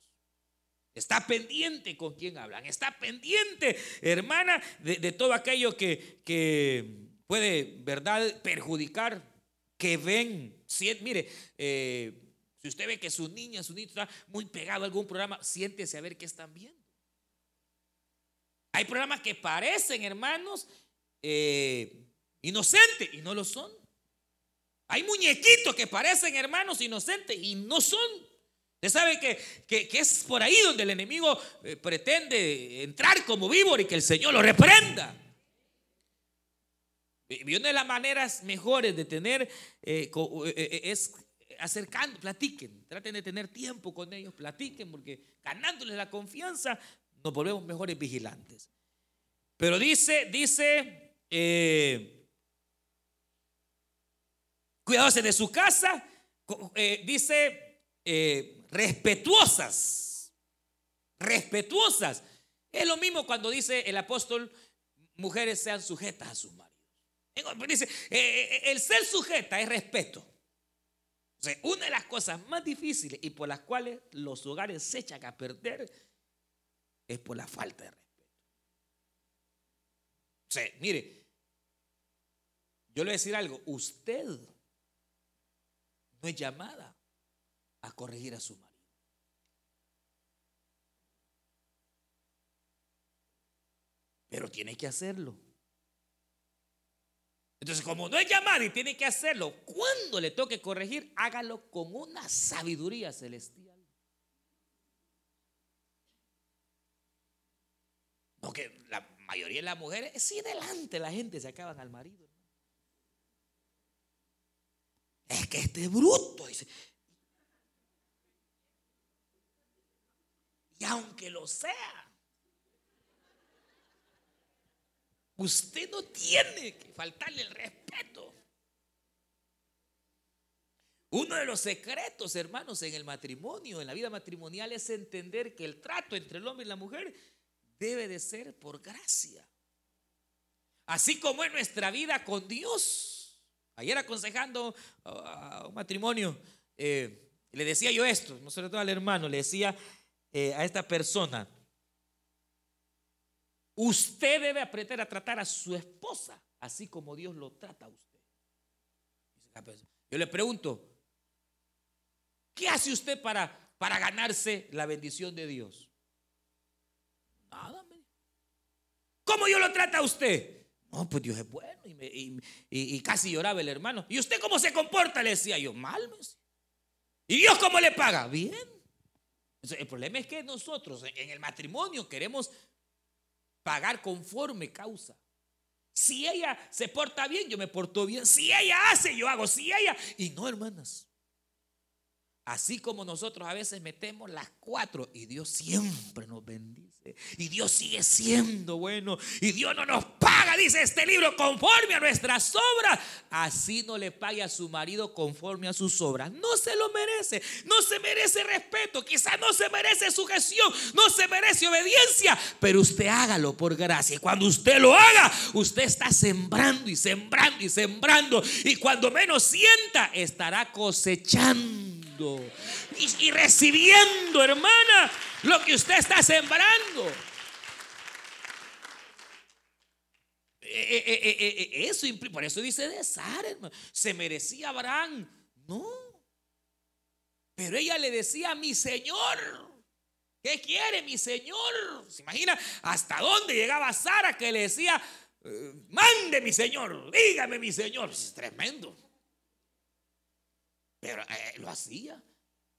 Está pendiente con quien hablan. Está pendiente, hermana, de, todo aquello que, que, puede, ¿verdad?, perjudicar. Que ven, mire, eh, Si usted ve que su niña, su niño está muy pegado a algún programa, siéntese a ver qué están viendo. Hay programas que parecen, hermanos, eh, inocentes y no lo son. Hay muñequitos que parecen hermanos inocentes y no son. Usted sabe que, que, es por ahí donde el enemigo eh, pretende entrar como víbora y que el Señor lo reprenda. Y una de las maneras mejores de tener eh, eh, es acercando, platiquen, traten de tener tiempo con ellos, platiquen, porque ganándoles la confianza nos volvemos mejores vigilantes. Pero dice, dice, cuidados de su casa, dice, respetuosas, respetuosas. Es lo mismo cuando dice el apóstol, mujeres sean sujetas a sus maridos. Dice, eh, eh, el ser sujeta es respeto. una de las cosas más difíciles y por las cuales los hogares se echan a perder es por la falta de respeto. Mire, yo le voy a decir algo, usted no es llamada a corregir a su marido. Pero tiene que hacerlo. Entonces, como no es llamado y tiene que hacerlo, cuando le toque corregir, hágalo con una sabiduría celestial. No que la mayoría de las mujeres, si delante la gente se acaban al marido. Es que este bruto. Dice. Y aunque lo sea, Usted no tiene que faltarle el respeto. Uno de los secretos, hermanos, en el matrimonio, en la vida matrimonial, es entender que el trato entre el hombre y la mujer debe de ser por gracia. Así como en nuestra vida con Dios. Ayer aconsejando a un matrimonio, eh, le decía yo esto, no sobre todo al hermano, le decía eh, a esta persona, Usted debe aprender a tratar a su esposa así como Dios lo trata a usted. Yo le pregunto, ¿qué hace usted para, para ganarse la bendición de Dios? Nada. ¿Cómo Dios lo trata a usted? No, pues Dios es bueno. Y, casi lloraba el hermano. ¿Y usted cómo se comporta? Le decía yo, mal. ¿Y Dios cómo le paga? Bien. El problema es que nosotros en el matrimonio queremos pagar conforme causa. Si ella se porta bien, yo me porto bien. Si ella hace, yo hago. Si ella... Y no, hermanas. Así como nosotros a veces metemos las cuatro y Dios siempre nos bendice. Y Dios sigue siendo bueno. Y Dios no nos paga, dice este libro, conforme a nuestras obras. Así no le pague a su marido conforme a sus obras. No se lo merece. No se merece respeto. Quizás no se merece sujeción. No se merece obediencia. Pero usted hágalo por gracia. Y cuando usted lo haga, usted está sembrando y sembrando y sembrando. Y cuando menos sienta, estará cosechando. Y, recibiendo, hermana, lo que usted está sembrando. Eh, eh, eh, eso por eso dice de Sara, se merecía Abraham. No. Pero ella le decía, mi Señor, ¿qué quiere mi Señor? ¿Se imagina hasta dónde llegaba Sara que le decía, mande mi Señor, dígame mi Señor? Es tremendo. Pero lo hacía.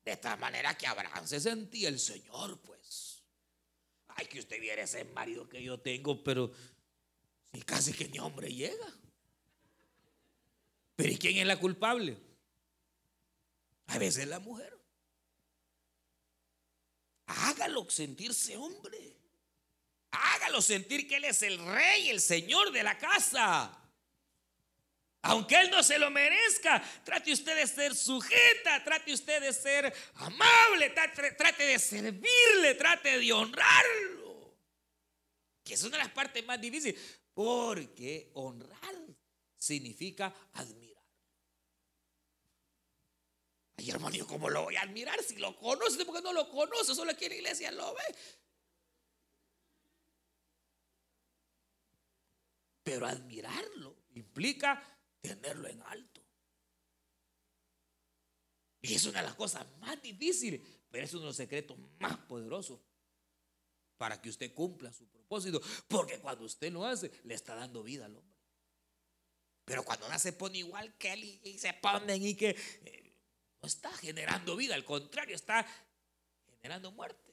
De esta manera que Abraham se sentía el Señor, pues. Ay, que usted viera ese marido que yo tengo, pero si casi que ni hombre llega. Pero ¿y quién es la culpable? A veces la mujer. Hágalo sentirse hombre. Hágalo sentir que Él es el rey, el señor de la casa. Aunque Él no se lo merezca, trate usted de ser sujeta, trate usted de ser amable, trate, de servirle, trate de honrarlo. Que es una de las partes más difíciles, porque honrar significa admirar. Ay, hermano, ¿cómo lo voy a admirar si lo conoce? Porque no lo conoce, solo aquí en la iglesia lo ve. Pero admirarlo implica tenerlo en alto. Y es una de las cosas más difíciles, pero es uno de los secretos más poderosos para que usted cumpla su propósito. Porque cuando usted lo hace, le está dando vida al hombre. Pero cuando no se pone igual que él y, se ponen y que eh, no está generando vida, al contrario, está generando muerte.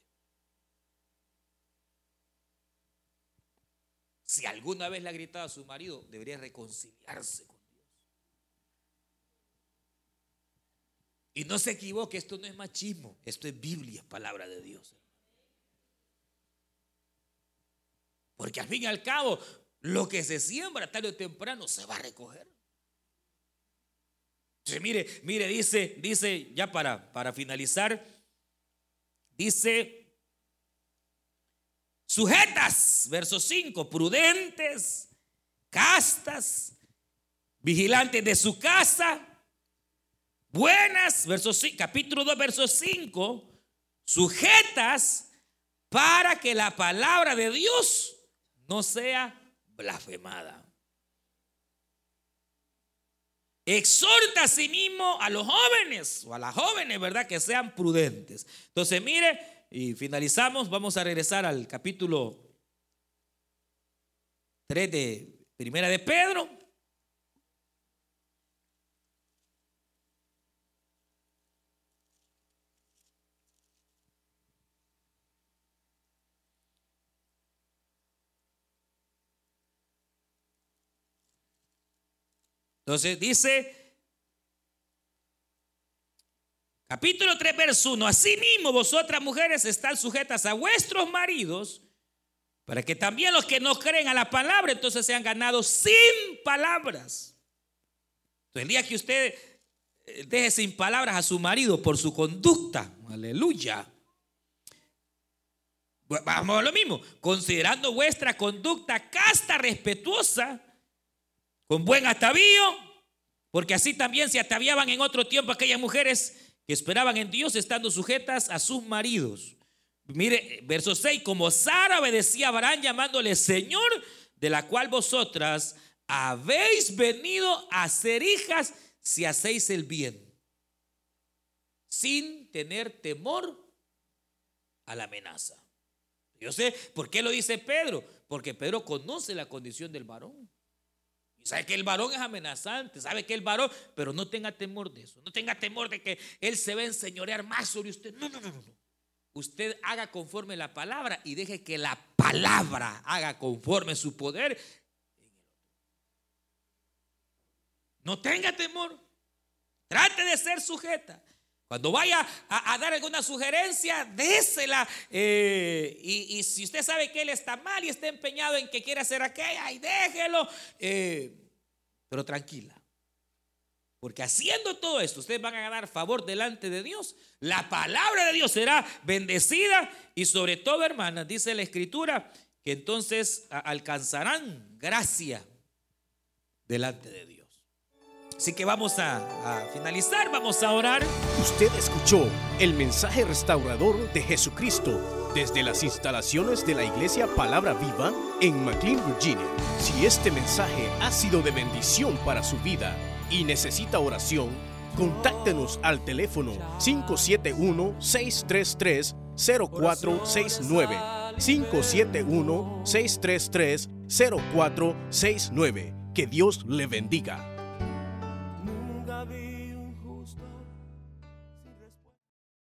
Si alguna vez le ha gritado a su marido, debería reconciliarse con Dios. Y no se equivoque, esto no es machismo, esto es Biblia, palabra de Dios. Porque al fin y al cabo, lo que se siembra tarde o temprano se va a recoger. Entonces, mire, mire, dice, dice, ya para, para finalizar, dice, sujetas, verso 5, prudentes, castas, vigilantes de su casa, buenas, verso 5, capítulo 2, verso 5, sujetas para que la palabra de Dios no sea blasfemada. Exhorta a sí mismo a los jóvenes o a las jóvenes, ¿verdad? Que sean prudentes. Entonces, mire, y finalizamos, vamos a regresar al capítulo 3 de Primera de Pedro. Entonces dice, capítulo 3, verso 1, asimismo vosotras mujeres están sujetas a vuestros maridos, para que también los que no creen a la palabra entonces sean ganados sin palabras. Entonces el día que usted eh, deje sin palabras a su marido por su conducta, aleluya. Vamos a lo mismo, considerando vuestra conducta casta, respetuosa, con buen atavío, porque así también se ataviaban en otro tiempo aquellas mujeres que esperaban en Dios estando sujetas a sus maridos. Mire, verso 6, como Sara obedecía a Abraham llamándole Señor, de la cual vosotras habéis venido a ser hijas si hacéis el bien, sin tener temor a la amenaza. Yo sé, ¿por qué lo dice Pedro? Porque Pedro conoce la condición del varón. Sabe que el varón es amenazante, sabe que el varón, pero no tenga temor de eso. No tenga temor de que él se va a enseñorear más sobre usted. No, no, no, no. Usted haga conforme la palabra y deje que la palabra haga conforme su poder. No tenga temor. Trate de ser sujeta. Cuando vaya a, dar alguna sugerencia, désela. Eh, y, si usted sabe que él está mal y está empeñado en que quiere hacer aquella, y déjelo. Eh, pero tranquila. Porque haciendo todo esto, ustedes van a ganar favor delante de Dios. La palabra de Dios será bendecida y sobre todo, hermanas, dice la escritura, que entonces alcanzarán gracia delante de Dios. Así que vamos a, finalizar, vamos a orar. Usted escuchó el mensaje restaurador de Jesucristo desde las instalaciones de la iglesia Palabra Viva en McLean, Virginia. Si este mensaje ha sido de bendición para su vida y necesita oración, contáctenos al teléfono 571-633-0469. 571-633-0469. Que Dios le bendiga.